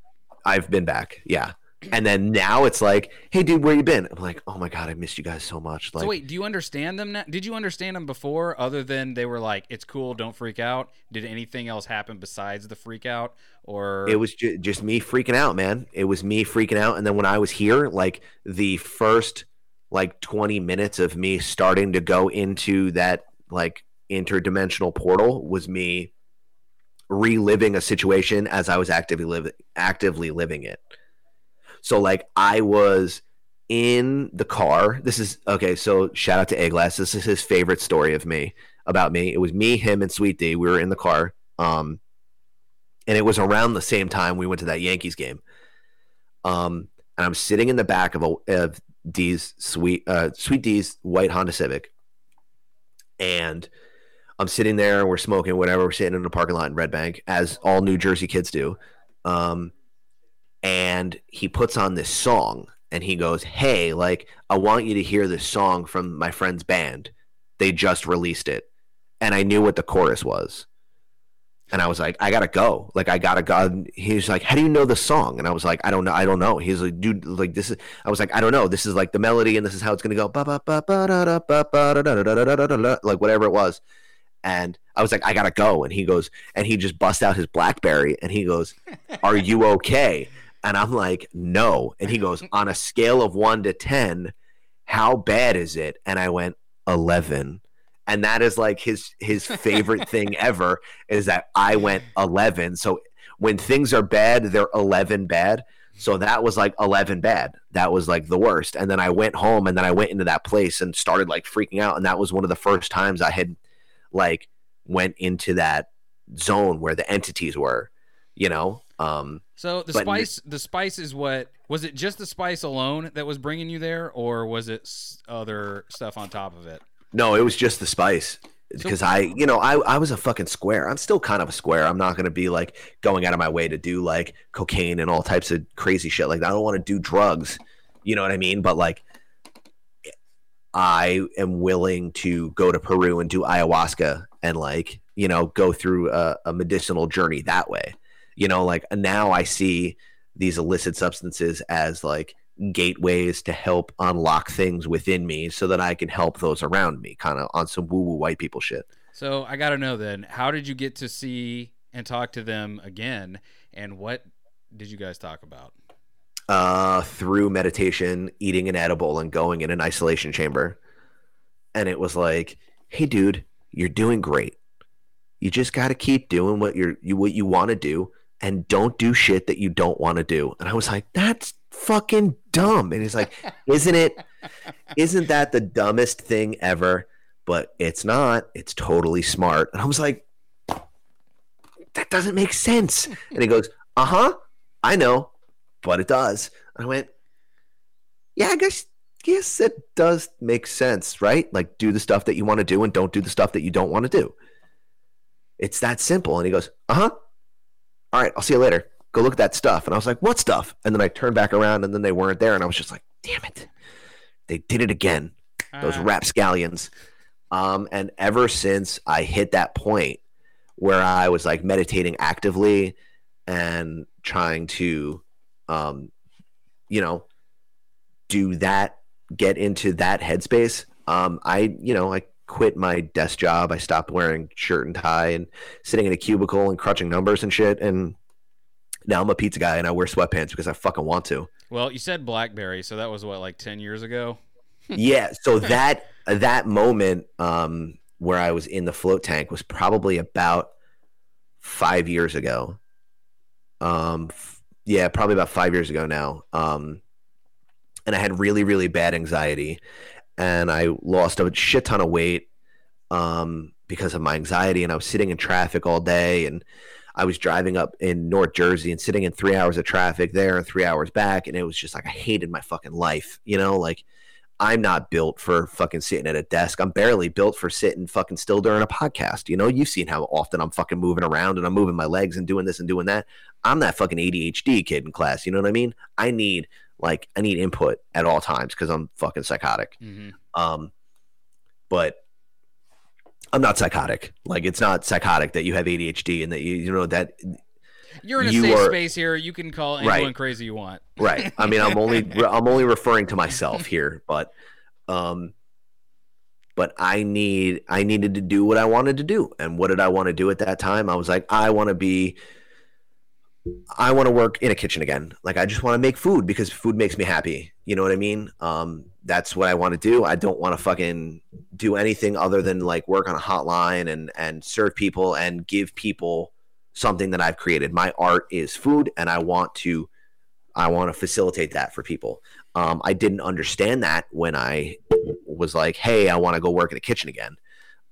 i've been back. Yeah and then now it's like hey dude where you been? I'm like oh my god i missed you guys so much. Like so wait, do you understand them now? Did you understand them before, other than they were like, "It's cool, don't freak out"? Did anything else happen besides the freak out, or it was ju- just me freaking out man. It was me freaking out. And then when i was here like the first like 20 minutes of me starting to go into that like interdimensional portal was me reliving a situation as i was actively living actively living it so like i was in the car this is okay so shout out to Eglass. this is his favorite story of me about me it was me him and sweet d we were in the car um and it was around the same time we went to that Yankees game. Um, and I'm sitting in the back of a of D's sweet uh, sweet D's white Honda Civic, and I'm sitting there we're smoking whatever. We're sitting in the parking lot in Red Bank, as all New Jersey kids do. Um, and he puts on this song and he goes, Hey, like, I want you to hear this song from my friend's band. They just released it. And I knew what the chorus was. And I was like, I gotta go. Like, I gotta go. He's like, How do you know the song? And I was like, I don't know. I don't know. He's like, Dude, like, this is, I was like, I don't know. This is like the melody and this is how it's gonna go. Like, whatever it was. And I was like, I gotta go. And he goes, and he just busts out his Blackberry and he goes, Are you okay? And I'm like, No. And he goes, On a scale of one to 10, how bad is it? And I went, 11. And that is like his his favorite thing ever is that I went 11. So when things are bad, they're 11 bad. So that was like 11 bad. That was like the worst. And then I went home and then I went into that place and started like freaking out. And that was one of the first times I had like went into that zone where the entities were, you know? Um, so the spice, the spice is what was it? Just the spice alone that was bringing you there, or was it s- other stuff on top of it? no, it was just the spice. Because I, you know, I, I was a fucking square. I'm still kind of a square. I'm not going to be like going out of my way to do like cocaine and all types of crazy shit. Like, I don't want to do drugs. You know what I mean? But like, I am willing to go to Peru and do ayahuasca and like, you know, go through a, a medicinal journey that way. You know, like now I see these illicit substances as like gateways to help unlock things within me so that I can help those around me, kind of on some woo woo white people shit. So I got to know then, how did you get to see and talk to them again, and what did you guys talk about? uh, through meditation, eating an edible, and going in an isolation chamber. And it was like, "Hey, dude, you're doing great. You just got to keep doing what you're you what you want to do, and don't do shit that you don't want to do." And I was like, "That's fucking dumb." And he's like, "Isn't it? Isn't that the dumbest thing ever?" But it's not. It's totally smart. And I was like, "That doesn't make sense." And he goes, "Uh huh. I know." but it does. And I went, yeah, I guess yes, it does make sense, right? Like do the stuff that you want to do and don't do the stuff that you don't want to do. It's that simple. And he goes, uh huh. All right, I'll see you later. Go look at that stuff. And I was like, what stuff? And then I turned back around and then they weren't there. And I was just like, damn it. They did it again. Those Ah, rapscallions. Um, and ever since I hit that point where I was like meditating actively and trying to, um, you know, do that, get into that headspace, um, I, you know, I quit my desk job. I stopped wearing shirt and tie and sitting in a cubicle and crunching numbers and shit. And now I'm a pizza guy and I wear sweatpants because I fucking want to. well, you said BlackBerry, so that was what like ten years ago. yeah so that that moment um where i was in the float tank was probably about five years ago um f- yeah probably about five years ago now um and i had really really bad anxiety and i lost a shit ton of weight um because of my anxiety and i was sitting in traffic all day and I was driving up in North Jersey and sitting in three hours of traffic there and three hours back. And it was just like, I hated my fucking life. You know, like I'm not built for fucking sitting at a desk. I'm barely built for sitting fucking still during a podcast. You know, you've seen how often I'm fucking moving around and I'm moving my legs and doing this and doing that. I'm that fucking ADHD kid in class. You know what I mean? I need like I need input at all times because I'm fucking psychotic. Mm-hmm. Um, but I'm not psychotic. Like it's not psychotic that you have ADHD and that you you know that You're in a You safe are- space here. You can call anyone Right. crazy you want. right. I mean, I'm only I'm only referring to myself here, but um, but I need I needed to do what I wanted to do, and what did I want to do at that time? I was like, I want to be. I want to work in a kitchen again. Like I just want to make food because food makes me happy. You know what I mean? Um, that's what I want to do. I don't want to fucking do anything other than like work on a hotline and and serve people and give people something that I've created. My art is food, and I want to I want to facilitate that for people. Um, I didn't understand that when I was like, "Hey, I want to go work in a kitchen again."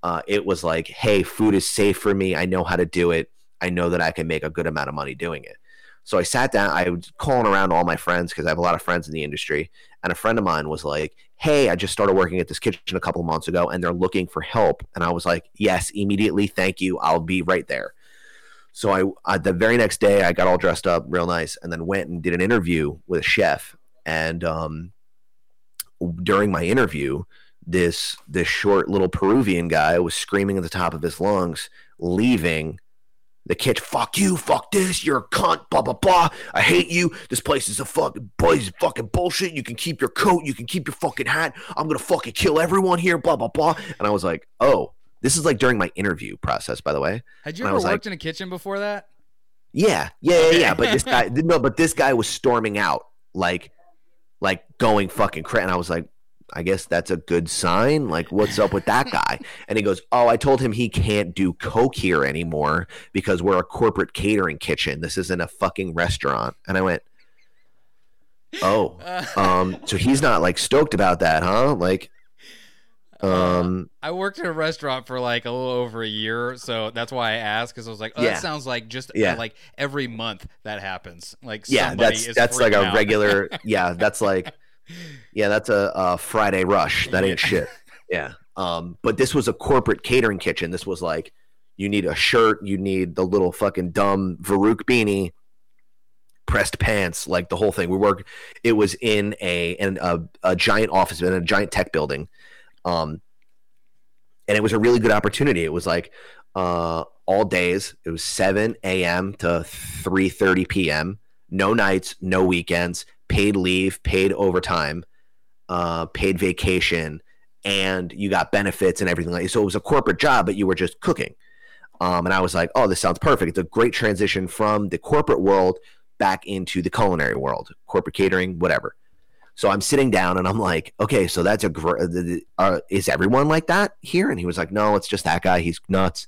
Uh, it was like, "Hey, food is safe for me. I know how to do it. I know that I can make a good amount of money doing it." So I sat down. I was calling around all my friends because I have a lot of friends in the industry, and a friend of mine was like, "Hey, I just started working at this kitchen a couple months ago, and they're looking for help." And I was like, "Yes, immediately. Thank you. I'll be right there." So I, uh, the very next day, I got all dressed up real nice, and then went and did an interview with a chef. And um, during my interview, this this short little Peruvian guy was screaming at the top of his lungs, leaving the kitchen. Fuck you, fuck this, you're a cunt, blah blah blah. I hate you. This place is a fucking place is fucking bullshit. You can keep your coat, you can keep your fucking hat. I'm gonna fucking kill everyone here, blah blah blah. And I was like, oh, This is like during my interview process, by the way. Had you And I ever was worked like- in a kitchen before that? Yeah, yeah, yeah, yeah. But this guy, no, but this guy was storming out, like, like going fucking crazy. And I was like, I guess that's a good sign. Like, what's up with that guy? And he goes, Oh, I told him he can't do coke here anymore because we're a corporate catering kitchen. This isn't a fucking restaurant. And I went, Oh, Uh, um, so he's not like stoked about that, huh? Like, uh, um, I worked in a restaurant for like a little over a year, so that's why I asked because I was like, "Oh, Yeah. that sounds like just uh, Yeah. like every month that happens." Like, yeah, somebody that's that's like a out. regular. Yeah, that's like Yeah, that's a, a Friday rush. That ain't Yeah. shit. Yeah. Um, but this was a corporate catering kitchen. This was like you need a shirt, you need the little fucking dumb Varuk beanie, pressed pants, like the whole thing. We work. It was in a in a, a giant office in a giant tech building, um, and it was a really good opportunity. It was like uh, all days. It was seven a.m. to three thirty p.m. No nights, no weekends, paid leave, paid overtime, uh, paid vacation, and you got benefits and everything like. So it was a corporate job, but you were just cooking. Um, and I was like, oh, this sounds perfect. It's a great transition from the corporate world back into the culinary world, corporate catering, whatever. So I'm sitting down and I'm like, okay, so that's a gr- uh, is everyone like that here? And he was like, no, it's just that guy. He's nuts.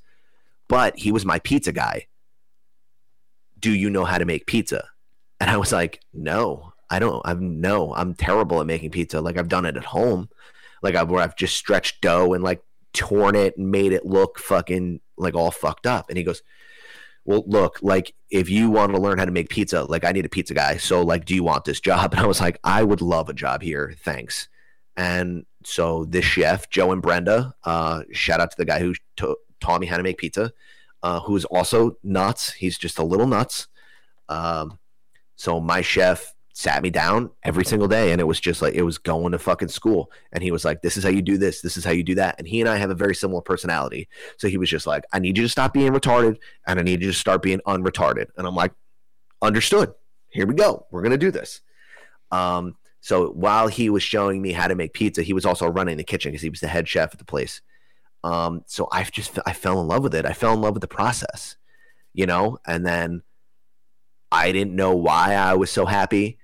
But he was my pizza guy. Do you know how to make pizza? And I was like, no, I don't. I'm no, I'm terrible at making pizza. Like I've done it at home, like I've where I've just stretched dough and like torn it and made it look fucking like all fucked up. And he goes, well, look, like if you want to learn how to make pizza, like I need a pizza guy. So like, do you want this job? And I was like, I would love a job here. Thanks. And so this chef, Joe and Brenda, uh, shout out to the guy who to- taught me how to make pizza, uh, who's also nuts. He's just a little nuts. Um, so my chef sat me down every single day and it was just like it was going to fucking school. And he was like this is how you do this. This is how you do that. And he and i have a very similar personality. So he was just like i need you to stop being retarded and i need you to start being unretarded. And i'm like understood. Here we go. We're going to do this. Um so while he was showing me how to make pizza he was also running the kitchen because he was the head chef at the place. Um so i just i fell in love with it. I fell in love with the process you know? And then I didn't know why I was so happy.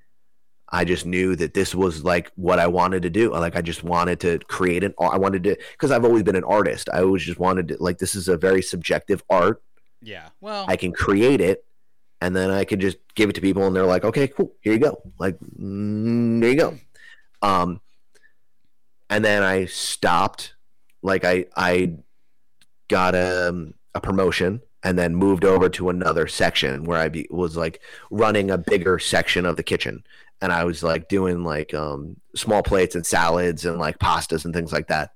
I just knew that this was like what I wanted to do. Like I just wanted to create an I wanted to because I've always been an artist. I always just wanted to like this is a very subjective art. Yeah. Well, I can create it and then I can just give it to people and they're like, "Okay, cool. Here you go." Like, mm, there you go. Um and then I stopped like I I got a, a promotion and then moved over to another section where I be, was like running a bigger section of the kitchen and I was like doing like um, small plates and salads and like pastas and things like that.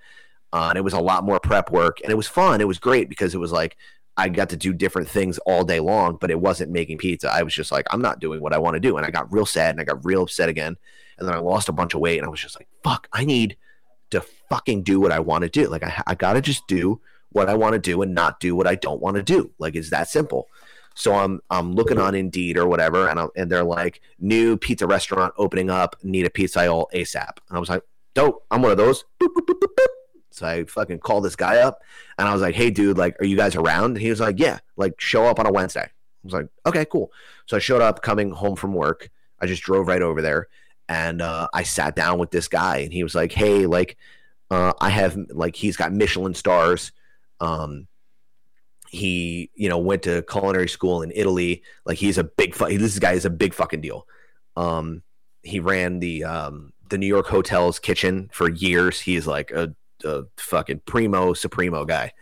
Uh, and it was a lot more prep work and it was fun. It was great because it was like I got to do different things all day long, but it wasn't making pizza. I was just like, I'm not doing what I want to do. And I got real sad and I got real upset again. And then I lost a bunch of weight and I was just like, fuck, I need to fucking do what I want to do. Like, I, I got to just do what I want to do and not do what I don't want to do. Like, it's that simple. So I'm I'm looking on Indeed or whatever, and I'm, and they're like new pizza restaurant opening up, need a pizza all ASAP, and I was like, dope, I'm one of those. Boop, boop, boop. So I fucking called this guy up, and I was like, hey dude, like, are you guys around? And he was like, yeah, like show up on a Wednesday. I was like, okay, cool. So I showed up coming home from work. I just drove right over there, and uh, I sat down with this guy, and he was like, hey, like, uh, I have like he's got Michelin stars. Um, he you know went to culinary school in Italy. Like he's a big fu- this guy is a big fucking deal. Um, he ran the um, the New York hotels kitchen for years. He's like a, a fucking primo supremo guy.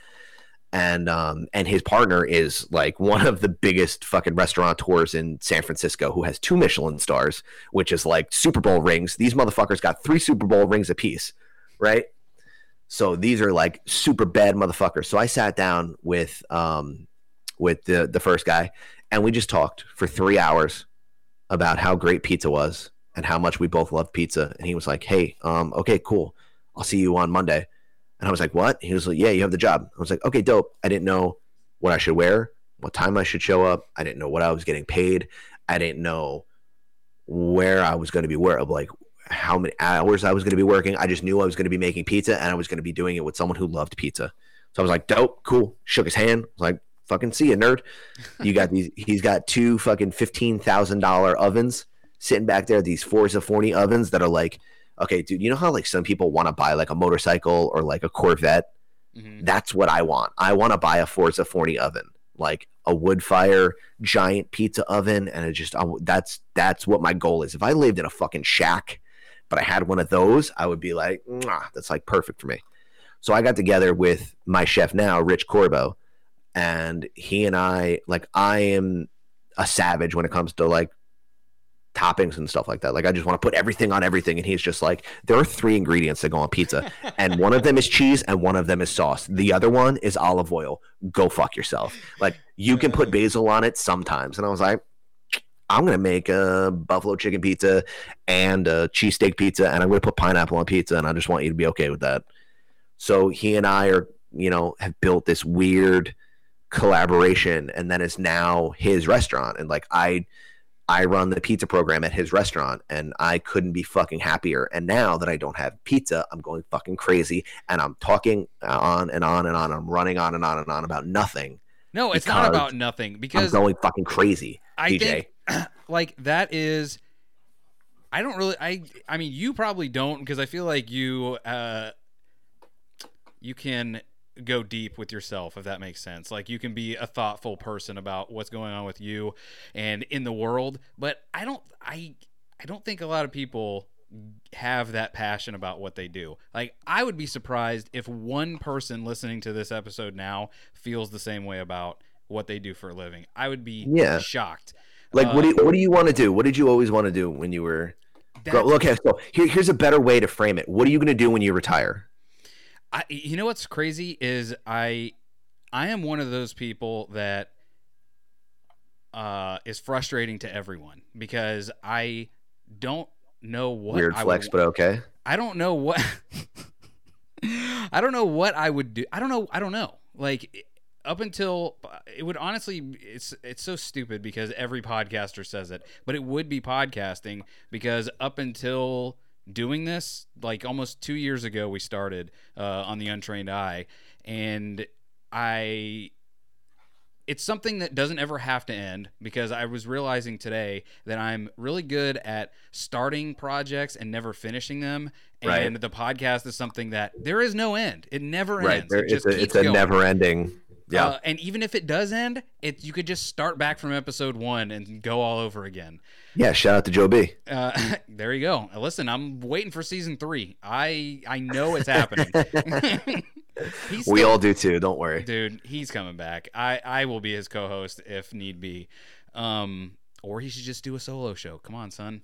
And um and his partner is like one of the biggest fucking restaurateurs in San Francisco who has two Michelin stars, which is like Super Bowl rings. These motherfuckers got three Super Bowl rings apiece, right? So these are like super bad motherfuckers. So I sat down with um with the the first guy and we just talked for 3 hours about how great pizza was and how much we both love pizza and he was like, "Hey, um okay, cool. I'll see you on Monday." And I was like, "What?" He was like, "Yeah, you have the job." I was like, "Okay, dope." I didn't know what I should wear, what time I should show up. I didn't know what I was getting paid. I didn't know where I was going to be where like how many hours I was going to be working. I just knew I was going to be making pizza and I was going to be doing it with someone who loved pizza. So I was like, dope, cool. Shook his hand. Was like, fucking see you, nerd. You got these. He's got two fucking fifteen thousand dollar ovens sitting back there. These Forza Forty ovens that are like, okay, dude. You know how like some people want to buy like a motorcycle or like a Corvette. Mhm. That's what I want. I want to buy a Forza Forty oven, like a wood fire giant pizza oven, and it just I, that's that's what my goal is. If I lived in a fucking shack, but I had one of those, I would be like, that's like perfect for me. So I got together with my chef now, Rich Corbo, and he and I like I am a savage when it comes to like toppings and stuff like that. Like I just want to put everything on everything, and he's just like, there are three ingredients that go on pizza, and one of them is cheese, and one of them is sauce. The other one is olive oil. Go fuck yourself. Like you can put basil on it sometimes, and I was like. I'm gonna make a buffalo chicken pizza and a cheesesteak pizza, and I'm gonna put pineapple on pizza, and I just want you to be okay with that. So he and I are, you know, have built this weird collaboration, and then it's now his restaurant, and like I, I run the pizza program at his restaurant, and I couldn't be fucking happier. And now that I don't have pizza, I'm going fucking crazy, and I'm talking on and on and on. I'm running on and on and on about nothing. No, it's not about nothing because I'm going fucking crazy. I DJ. think like that is I don't really I I mean you probably don't because I feel like you uh you can go deep with yourself if that makes sense. Like you can be a thoughtful person about what's going on with you and in the world, but I don't I I don't think a lot of people have that passion about what they do. Like I would be surprised if one person listening to this episode now feels the same way about what they do for a living. I would be Yeah. shocked. Like, Uh, what do you, what do you want to do? What did you always want to do when you were? Okay, so here, here's a better way to frame it. What are you going to do when you retire? I, you know what's crazy is I I am one of those people that uh, is frustrating to everyone because I don't know what Weird I flex, would, but okay. I don't know what I don't know what I would do. I don't know. I don't know. Like up until it would honestly it's it's so stupid because every podcaster says it, but it would be podcasting because up until doing this like almost 2 years ago we started uh, on the untrained eye and I it's something that doesn't ever have to end because I was realizing today that I'm really good at starting projects and never finishing them. Right. And the podcast is something that there is no end. It never Right. ends. There, it it's a, it's a never ending. Yeah. Uh, and even if it does end, it you could just start back from episode one and go all over again. yeah. Shout out to Joe B. Uh, there you go. Listen, I'm waiting for season three. I I know it's happening. He's We still- all do too. Don't worry. dude he's coming back i i will be his co-host if need be um or he should just do a solo show come on son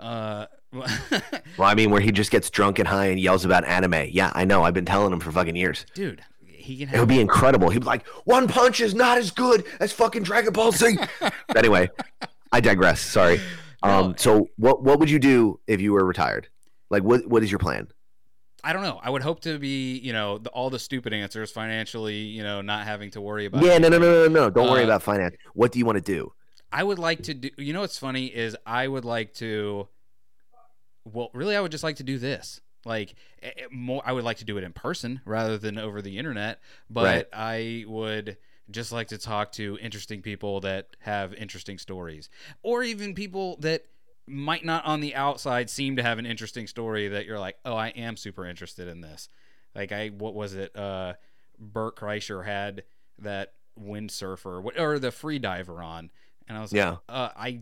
uh Well, I mean, where he just gets drunk and high and yells about anime. Yeah, I know. I've been telling him for fucking years. dude he can It would be incredible. He'd be like, "One Punch is not as good as fucking Dragon Ball Z." anyway, I digress. Sorry. Um, No. so what what would you do if you were retired? Like, what what is your plan? i don't know i would hope to be you know the, all the stupid answers financially you know not having to worry about Yeah, no, no, anything. no, no, no. Don't worry Uh, about finance. What do you want to do? I would like to do. You know what's funny is I would like to. Well, really, I would just like to do this. Like eh, eh, more, I would like to do it in person rather than over the internet. But Right. I would just like to talk to interesting people that have interesting stories, or even people that might not on the outside seem to have an interesting story that you're like, oh, I am super interested in this. Like I, what was it? Uh, Bert Kreischer had that windsurfer or the free diver on, and I was like, Yeah. uh, I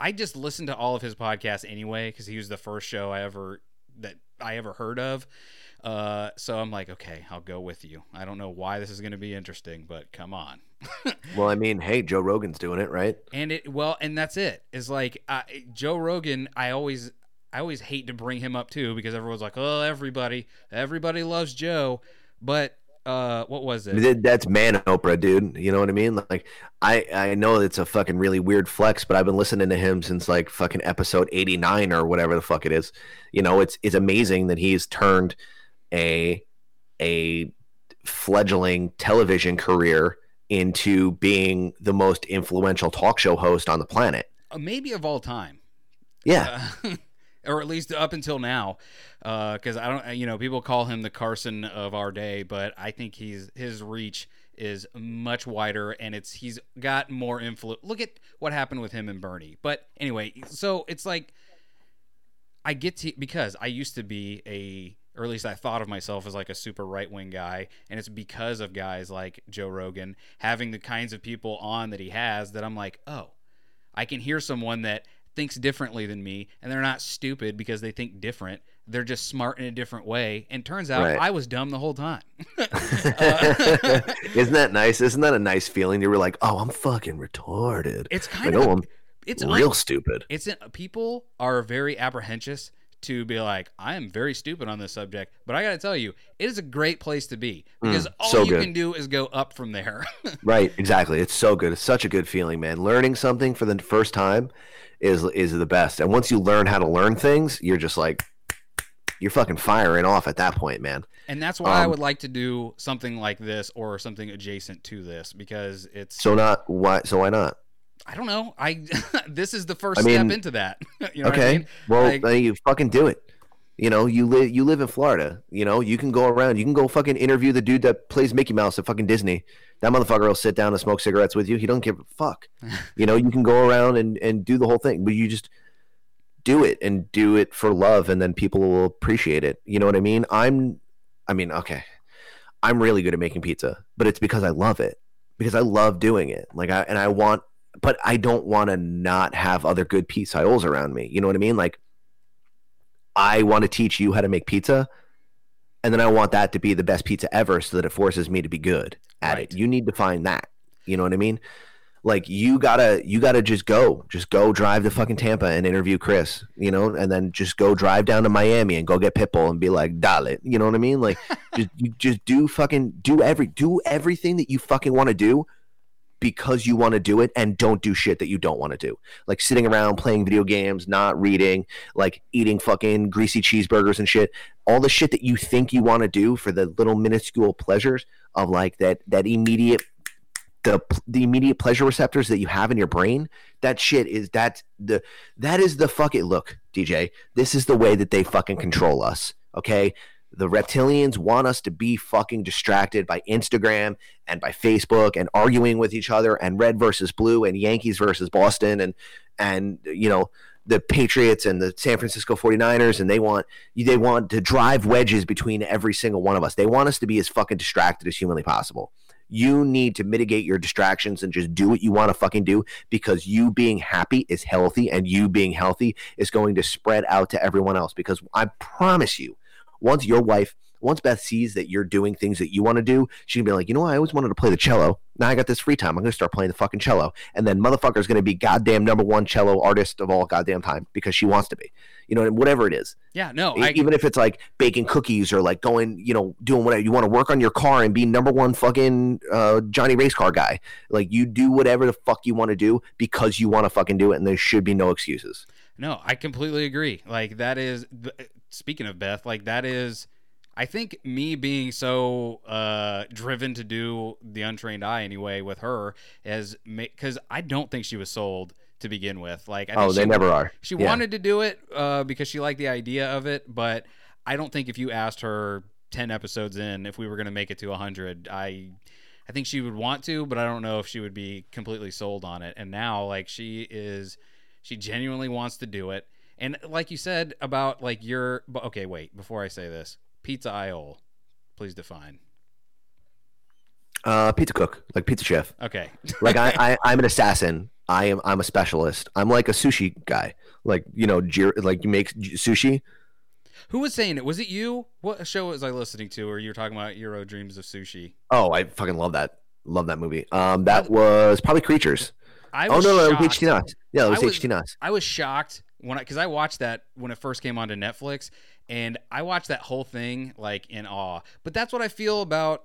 I just listened to all of his podcasts anyway because he was the first show I ever that I ever heard of. Uh, so I'm like, okay, I'll go with you. I don't know why this is going to be interesting, but come on. Well, I mean, hey, Joe Rogan's doing it, right? And it well, and that's it. Is like uh, Joe Rogan. I always I always hate to bring him up too because everyone's like, oh, everybody everybody loves Joe, but uh, what was it? That's man Oprah, dude. You know what I mean? Like, I I know it's a fucking really weird flex, but I've been listening to him since like fucking episode eighty nine or whatever the fuck it is. You know, it's it's amazing that he's turned a a fledgling television career into being the most influential talk show host on the planet. Uh, maybe of all time. Yeah, Uh, or at least up until now, uh, because I don't, you know, people call him the Carson of our day, but I think he's his reach is much wider and it's he's got more influence. Look at what happened with him and Bernie. But anyway, so it's like I get to because I used to be a or at least I thought of myself as like a super right wing guy, and it's because of guys like Joe Rogan having the kinds of people on that he has that I'm like, oh, I can hear someone that thinks differently than me, and they're not stupid because they think different. They're just smart in a different way. And turns out Right. I was dumb the whole time. Isn't that nice? Isn't that a nice feeling? You were like, oh, I'm fucking retarded. It's kind of oh, I'm it's real un- stupid. it's people are very apprehensive to be like I am very stupid on this subject, but I got to tell you, it is a great place to be because all Mm, so you good. can do is go up from there. Right, exactly. It's so good. It's such a good feeling, man. Learning something for the first time is is the best. And once you learn how to learn things, you're just like you're fucking firing off at that point, man. and that's why I Um, would like to do something like this or something adjacent to this because it's So not why so why not? I don't know. I this is the first I mean- step into that. you know what I okay. mean? Well, Like- then you fucking do it. You know, you live you live in Florida. You know, you can go around. You can go fucking interview the dude that plays Mickey Mouse at fucking Disney. That motherfucker will sit down and smoke cigarettes with you. He don't give a fuck. you know, you can go around and and do the whole thing, but you just do it and do it for love, and then people will appreciate it. You know what I mean? I'm, I mean, okay, I'm really good at making pizza, but it's because I love it. Because I love doing it. Like I and I want, but I don't want to not have other good pizzaioli around me. You know what I mean? Like I want to teach you how to make pizza, and then I want that to be the best pizza ever, so that it forces me to be good at Right. it. You need to find that. You know what I mean? Like you gotta, you gotta just go, just go drive to fucking Tampa and interview Chris. You know, and then just go drive down to Miami and go get Pitbull and be like, "Dale," you know what I mean? Like, just you just do fucking do every do everything that you fucking want to do because you want to do it and don't do shit that you don't want to do. Like sitting around playing video games not reading like eating fucking greasy cheeseburgers and shit. All the shit that you think you want to do for the little minuscule pleasures of like that that immediate the the immediate pleasure receptors that you have in your brain that shit is that the that is the fucking look DJ this is the way that they fucking control us okay the reptilians want us to be fucking distracted by Instagram and by Facebook and arguing with each other and red versus blue and Yankees versus Boston and and you know the Patriots and the San Francisco 49ers and they want they want to drive wedges between every single one of us. They want us to be as fucking distracted as humanly possible. You need to mitigate your distractions and just do what you want to fucking do because you being happy is healthy and you being healthy is going to spread out to everyone else because I promise you once your wife once Beth sees that you're doing things that you want to do, she gonna be like, you know, what? I always wanted to play the cello. Now I got this free time. I'm gonna start playing the fucking cello, and then motherfucker's gonna be goddamn number one cello artist of all goddamn time because she wants to be. You know, whatever it is. Yeah, no, I even if it's like baking cookies or like going, you know, doing whatever you want to work on your car and be number one fucking uh, Johnny race car guy. Like you do whatever the fuck you want to do because you want to fucking do it, and there should be no excuses. No, I completely agree. Like that is speaking of Beth, like that is I think me being so uh driven to do the untrained eye anyway with her is cuz I don't think she was sold to begin with. Like I think Oh, they she, never are. she Yeah. wanted to do it uh because she liked the idea of it, but I don't think if you asked her 10 episodes in if we were going to make it to 100, I I think she would want to, but I don't know if she would be completely sold on it. And now like she is she genuinely wants to do it. And like you said about like your but okay, wait, before I say this. Pizza Iol. Please define. Uh, pizza cook, like pizza chef. Okay. like I, I I'm an assassin. I am I'm a specialist. I'm like a sushi guy. Like you know, jir- like you make sushi. Who was saying it? Was it you? What show was I listening to where you were talking about Jiro Dreams of Sushi? Oh, I fucking love that. Love that movie. Um, that was probably Creatures. I Oh was no, no, was shocked. HT Knox. Yeah, it was I was- HT Knox. I was shocked when I because I watched that when it first came onto Netflix, and I watched that whole thing like in awe. But that's what I feel about.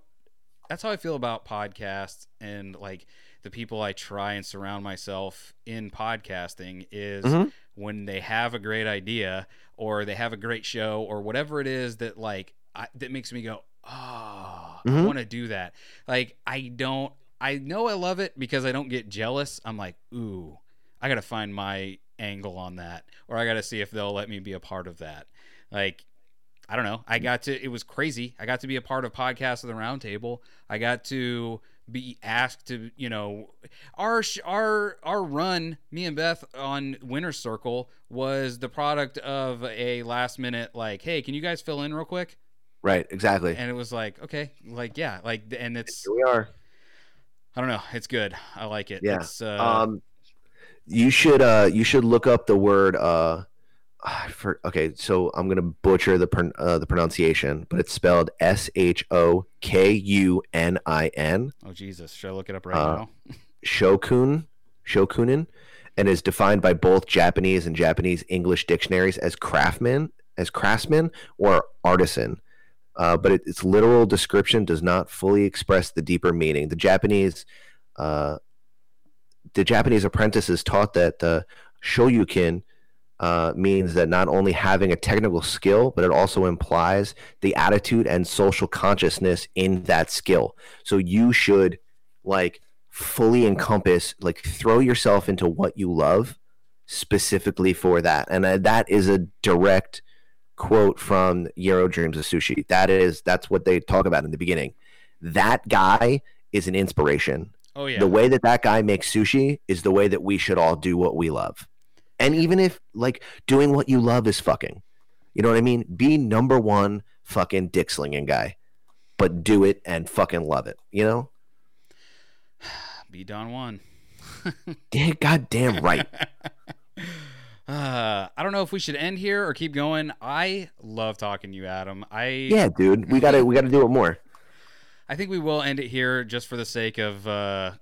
That's how I feel about podcasts and like the people I try and surround myself in podcasting is Mhm. when they have a great idea or they have a great show or whatever it is that like I, that makes me go, oh, I Mhm. want to do that. Like I don't. I know I love it because I don't get jealous. I'm like, ooh, I gotta find my angle on that, or I got to see if they'll let me be a part of that. Like, I don't know. I got to. It was crazy. I got to be a part of podcast of the roundtable. I got to be asked to, you know, our our our run, me and Beth on Winter Circle was the product of a last minute like, hey, can you guys fill in real quick? Right, exactly. And it was like, okay, like yeah, like and it's Here we are. I don't know, it's good. I like it. Yeah. It's, uh, Um, you should uh you should look up the word uh. For, okay, so I'm gonna butcher the pron- uh, the pronunciation, but it's spelled S H O K U N I N. oh Jesus, should I look it up right uh, now? Shokun, shokunin, and is defined by both Japanese and Japanese English dictionaries as craftsman, as craftsman or artisan. Uh, but it, its literal description does not fully express the deeper meaning. The Japanese, uh, the Japanese apprentice is taught that the shokunin uh, means that not only having a technical skill, but it also implies the attitude and social consciousness in that skill. So you should like fully encompass, like throw yourself into what you love specifically for that. And uh, that is a direct quote from Jiro Dreams of Sushi. That is, that's what they talk about in the beginning. That guy is an inspiration Oh yeah. the way that that guy makes sushi is the way that we should all do what we love. And even if like doing what you love is fucking, you know what I mean? Be number one fucking dick slinging guy, but do it and fucking love it. You know? Be Don Juan. Damn, goddamn right. Uh, I don't know if we should end here or keep going. I love talking to you, Adam. I Yeah, dude. We gotta we gotta do it more. I think we will end it here just for the sake of uh,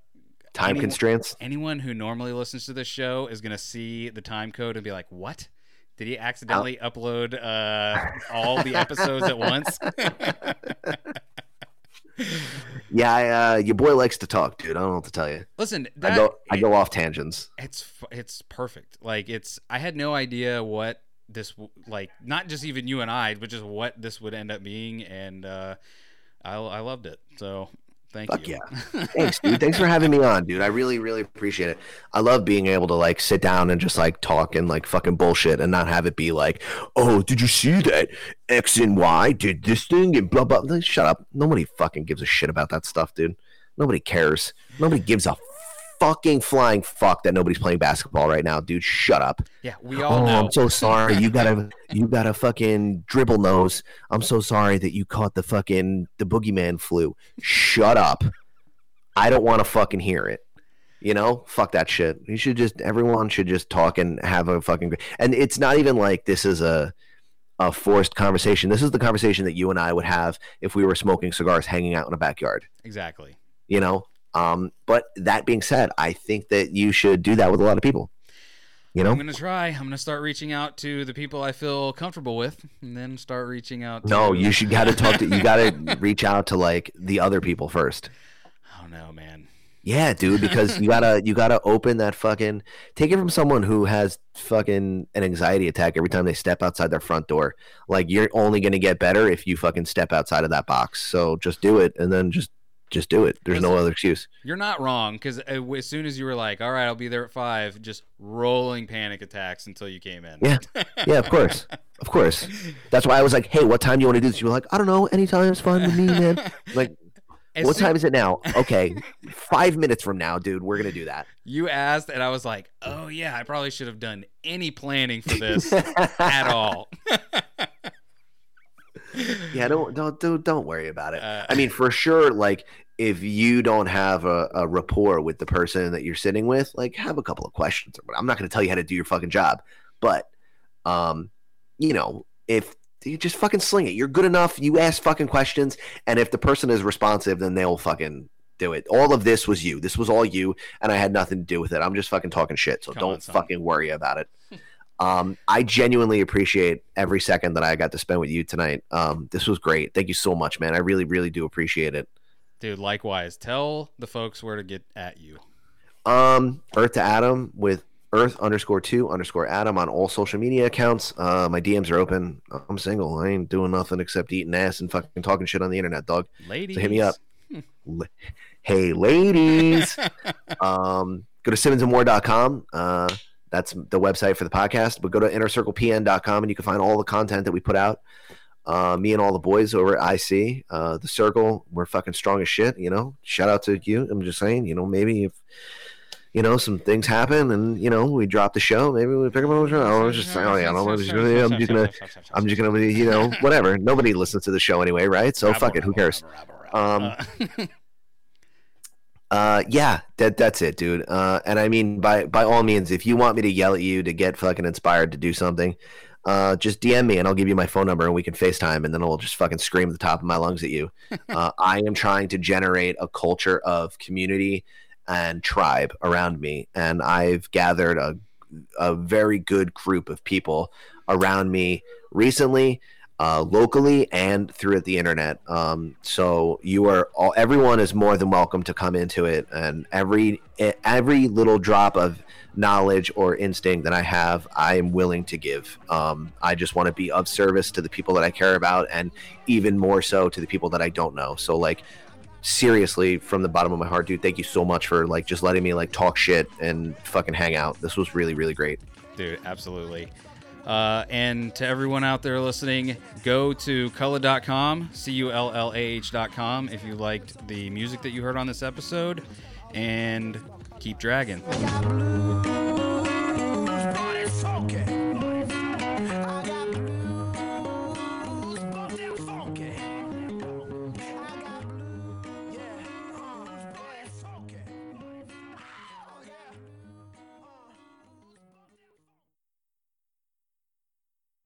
Time Anyone- constraints. anyone who normally listens to this show is gonna see the time code and be like, "What? Did he accidentally upload uh, all the episodes at once?" Yeah, I, uh, your boy likes to talk, dude. I don't know what to tell you. Listen, that, I go I go off tangents. it's it's perfect. Like it's I had no idea what this like not just even you and I, but just what this would end up being, and uh, I I loved it. So thank Fuck you. Thanks, dude. Thanks for having me on, dude. I really, really appreciate it. I love being able to like sit down and just like talk and like fucking bullshit and not have it be like, oh, did you see that X and Y did this thing and blah blah. Like, shut up. Nobody fucking gives a shit about that stuff, dude. Nobody cares. Nobody gives a fucking flying fuck that nobody's playing basketball right now, dude. Shut up. yeah, we all oh, know. I'm so sorry. You got a you got a fucking dribble nose. I'm so sorry that you caught the fucking the boogeyman flu. Shut up. I don't want to fucking hear it. You know, fuck that shit. You should just everyone should just talk and have a fucking and it's not even like this is a a forced conversation. This is the conversation that you and I would have if we were smoking cigars hanging out in a backyard exactly. you know um but that being said i think that you should do that with a lot of people you know I'm gonna try. I'm gonna start reaching out to the people I feel comfortable with, and then start reaching out. To, no you should got to talk to you got to reach out to like the other people first Oh no, man. yeah dude because you gotta you gotta open that fucking take it from someone who has fucking an anxiety attack every time they step outside their front door like you're only gonna get better if you fucking step outside of that box so just do it and then just just do it there's no other excuse You're not wrong because uh, as soon as you were like, "All right, I'll be there at five, just rolling panic attacks until you came in. Yeah. yeah of course of course That's why I was like, "Hey, what time do you want to do this?" You were like, "I don't know. Anytime's fine with me, man." Like, As what soon- time is it now? Okay, five minutes from now, dude. We're gonna do that. You asked, and I was like, "Oh yeah, I probably should have done any planning for this at all." yeah, don't don't don't don't worry about it. Uh, I mean, for sure, like if you don't have a, a rapport with the person that you're sitting with, like have a couple of questions. I'm not gonna tell you how to do your fucking job, but um, you know, if you just fucking sling it, you're good enough. You ask fucking questions, and if the person is responsive, then they'll fucking do it. All of this was you. This was all you, and I had nothing to do with it. I'm just fucking talking shit. So Come don't on, fucking worry about it. Um, I genuinely appreciate every second that I got to spend with you tonight. Um, this was great. Thank you so much, man. I really, really do appreciate it. Dude, likewise. Tell the folks where to get at you. Um, Earth to Adam with Earth underscore two underscore Adam on all social media accounts. Uh, my DMs are open. I'm single. I ain't doing nothing except eating ass and fucking talking shit on the internet, dog. Ladies. hit me up. Hey, ladies. um, go to simmonsandmore.com. Uh, That's the website for the podcast. But go to innercirclepn.com and you can find all the content that we put out. Uh, me and all the boys over at IC, uh, the circle, we're fucking strong as shit. You know, shout out to you. I'm just saying, you know, maybe if you know some things happen and you know we drop the show, maybe we pick up on the show. I just saying, oh, yeah, I don't know. I'm just gonna, I'm just gonna be, you know, whatever. Nobody listens to the show anyway, right? So fuck it. Who cares? Um, uh, yeah, that that's it, dude. Uh, and I mean, by by all means, if you want me to yell at you to get fucking inspired to do something, uh, just DM me and I'll give you my phone number and we can FaceTime and then I'll just fucking scream at the top of my lungs at you. Uh, I am trying to generate a culture of community and tribe around me, and I've gathered a a very good group of people around me recently uh, locally and through the internet. Um, so you are all everyone is more than welcome to come into it, and every every little drop of knowledge or instinct that I have, I am willing to give. Um, I just want to be of service to the people that I care about, and even more so to the people that I don't know. So like. Seriously, from the bottom of my heart, dude, thank you so much for like just letting me like talk shit and fucking hang out. This was really, really great. Dude, absolutely. Uh, and to everyone out there listening, go to cullah.com, C U L L A H.com, if you liked the music that you heard on this episode. And keep dragging.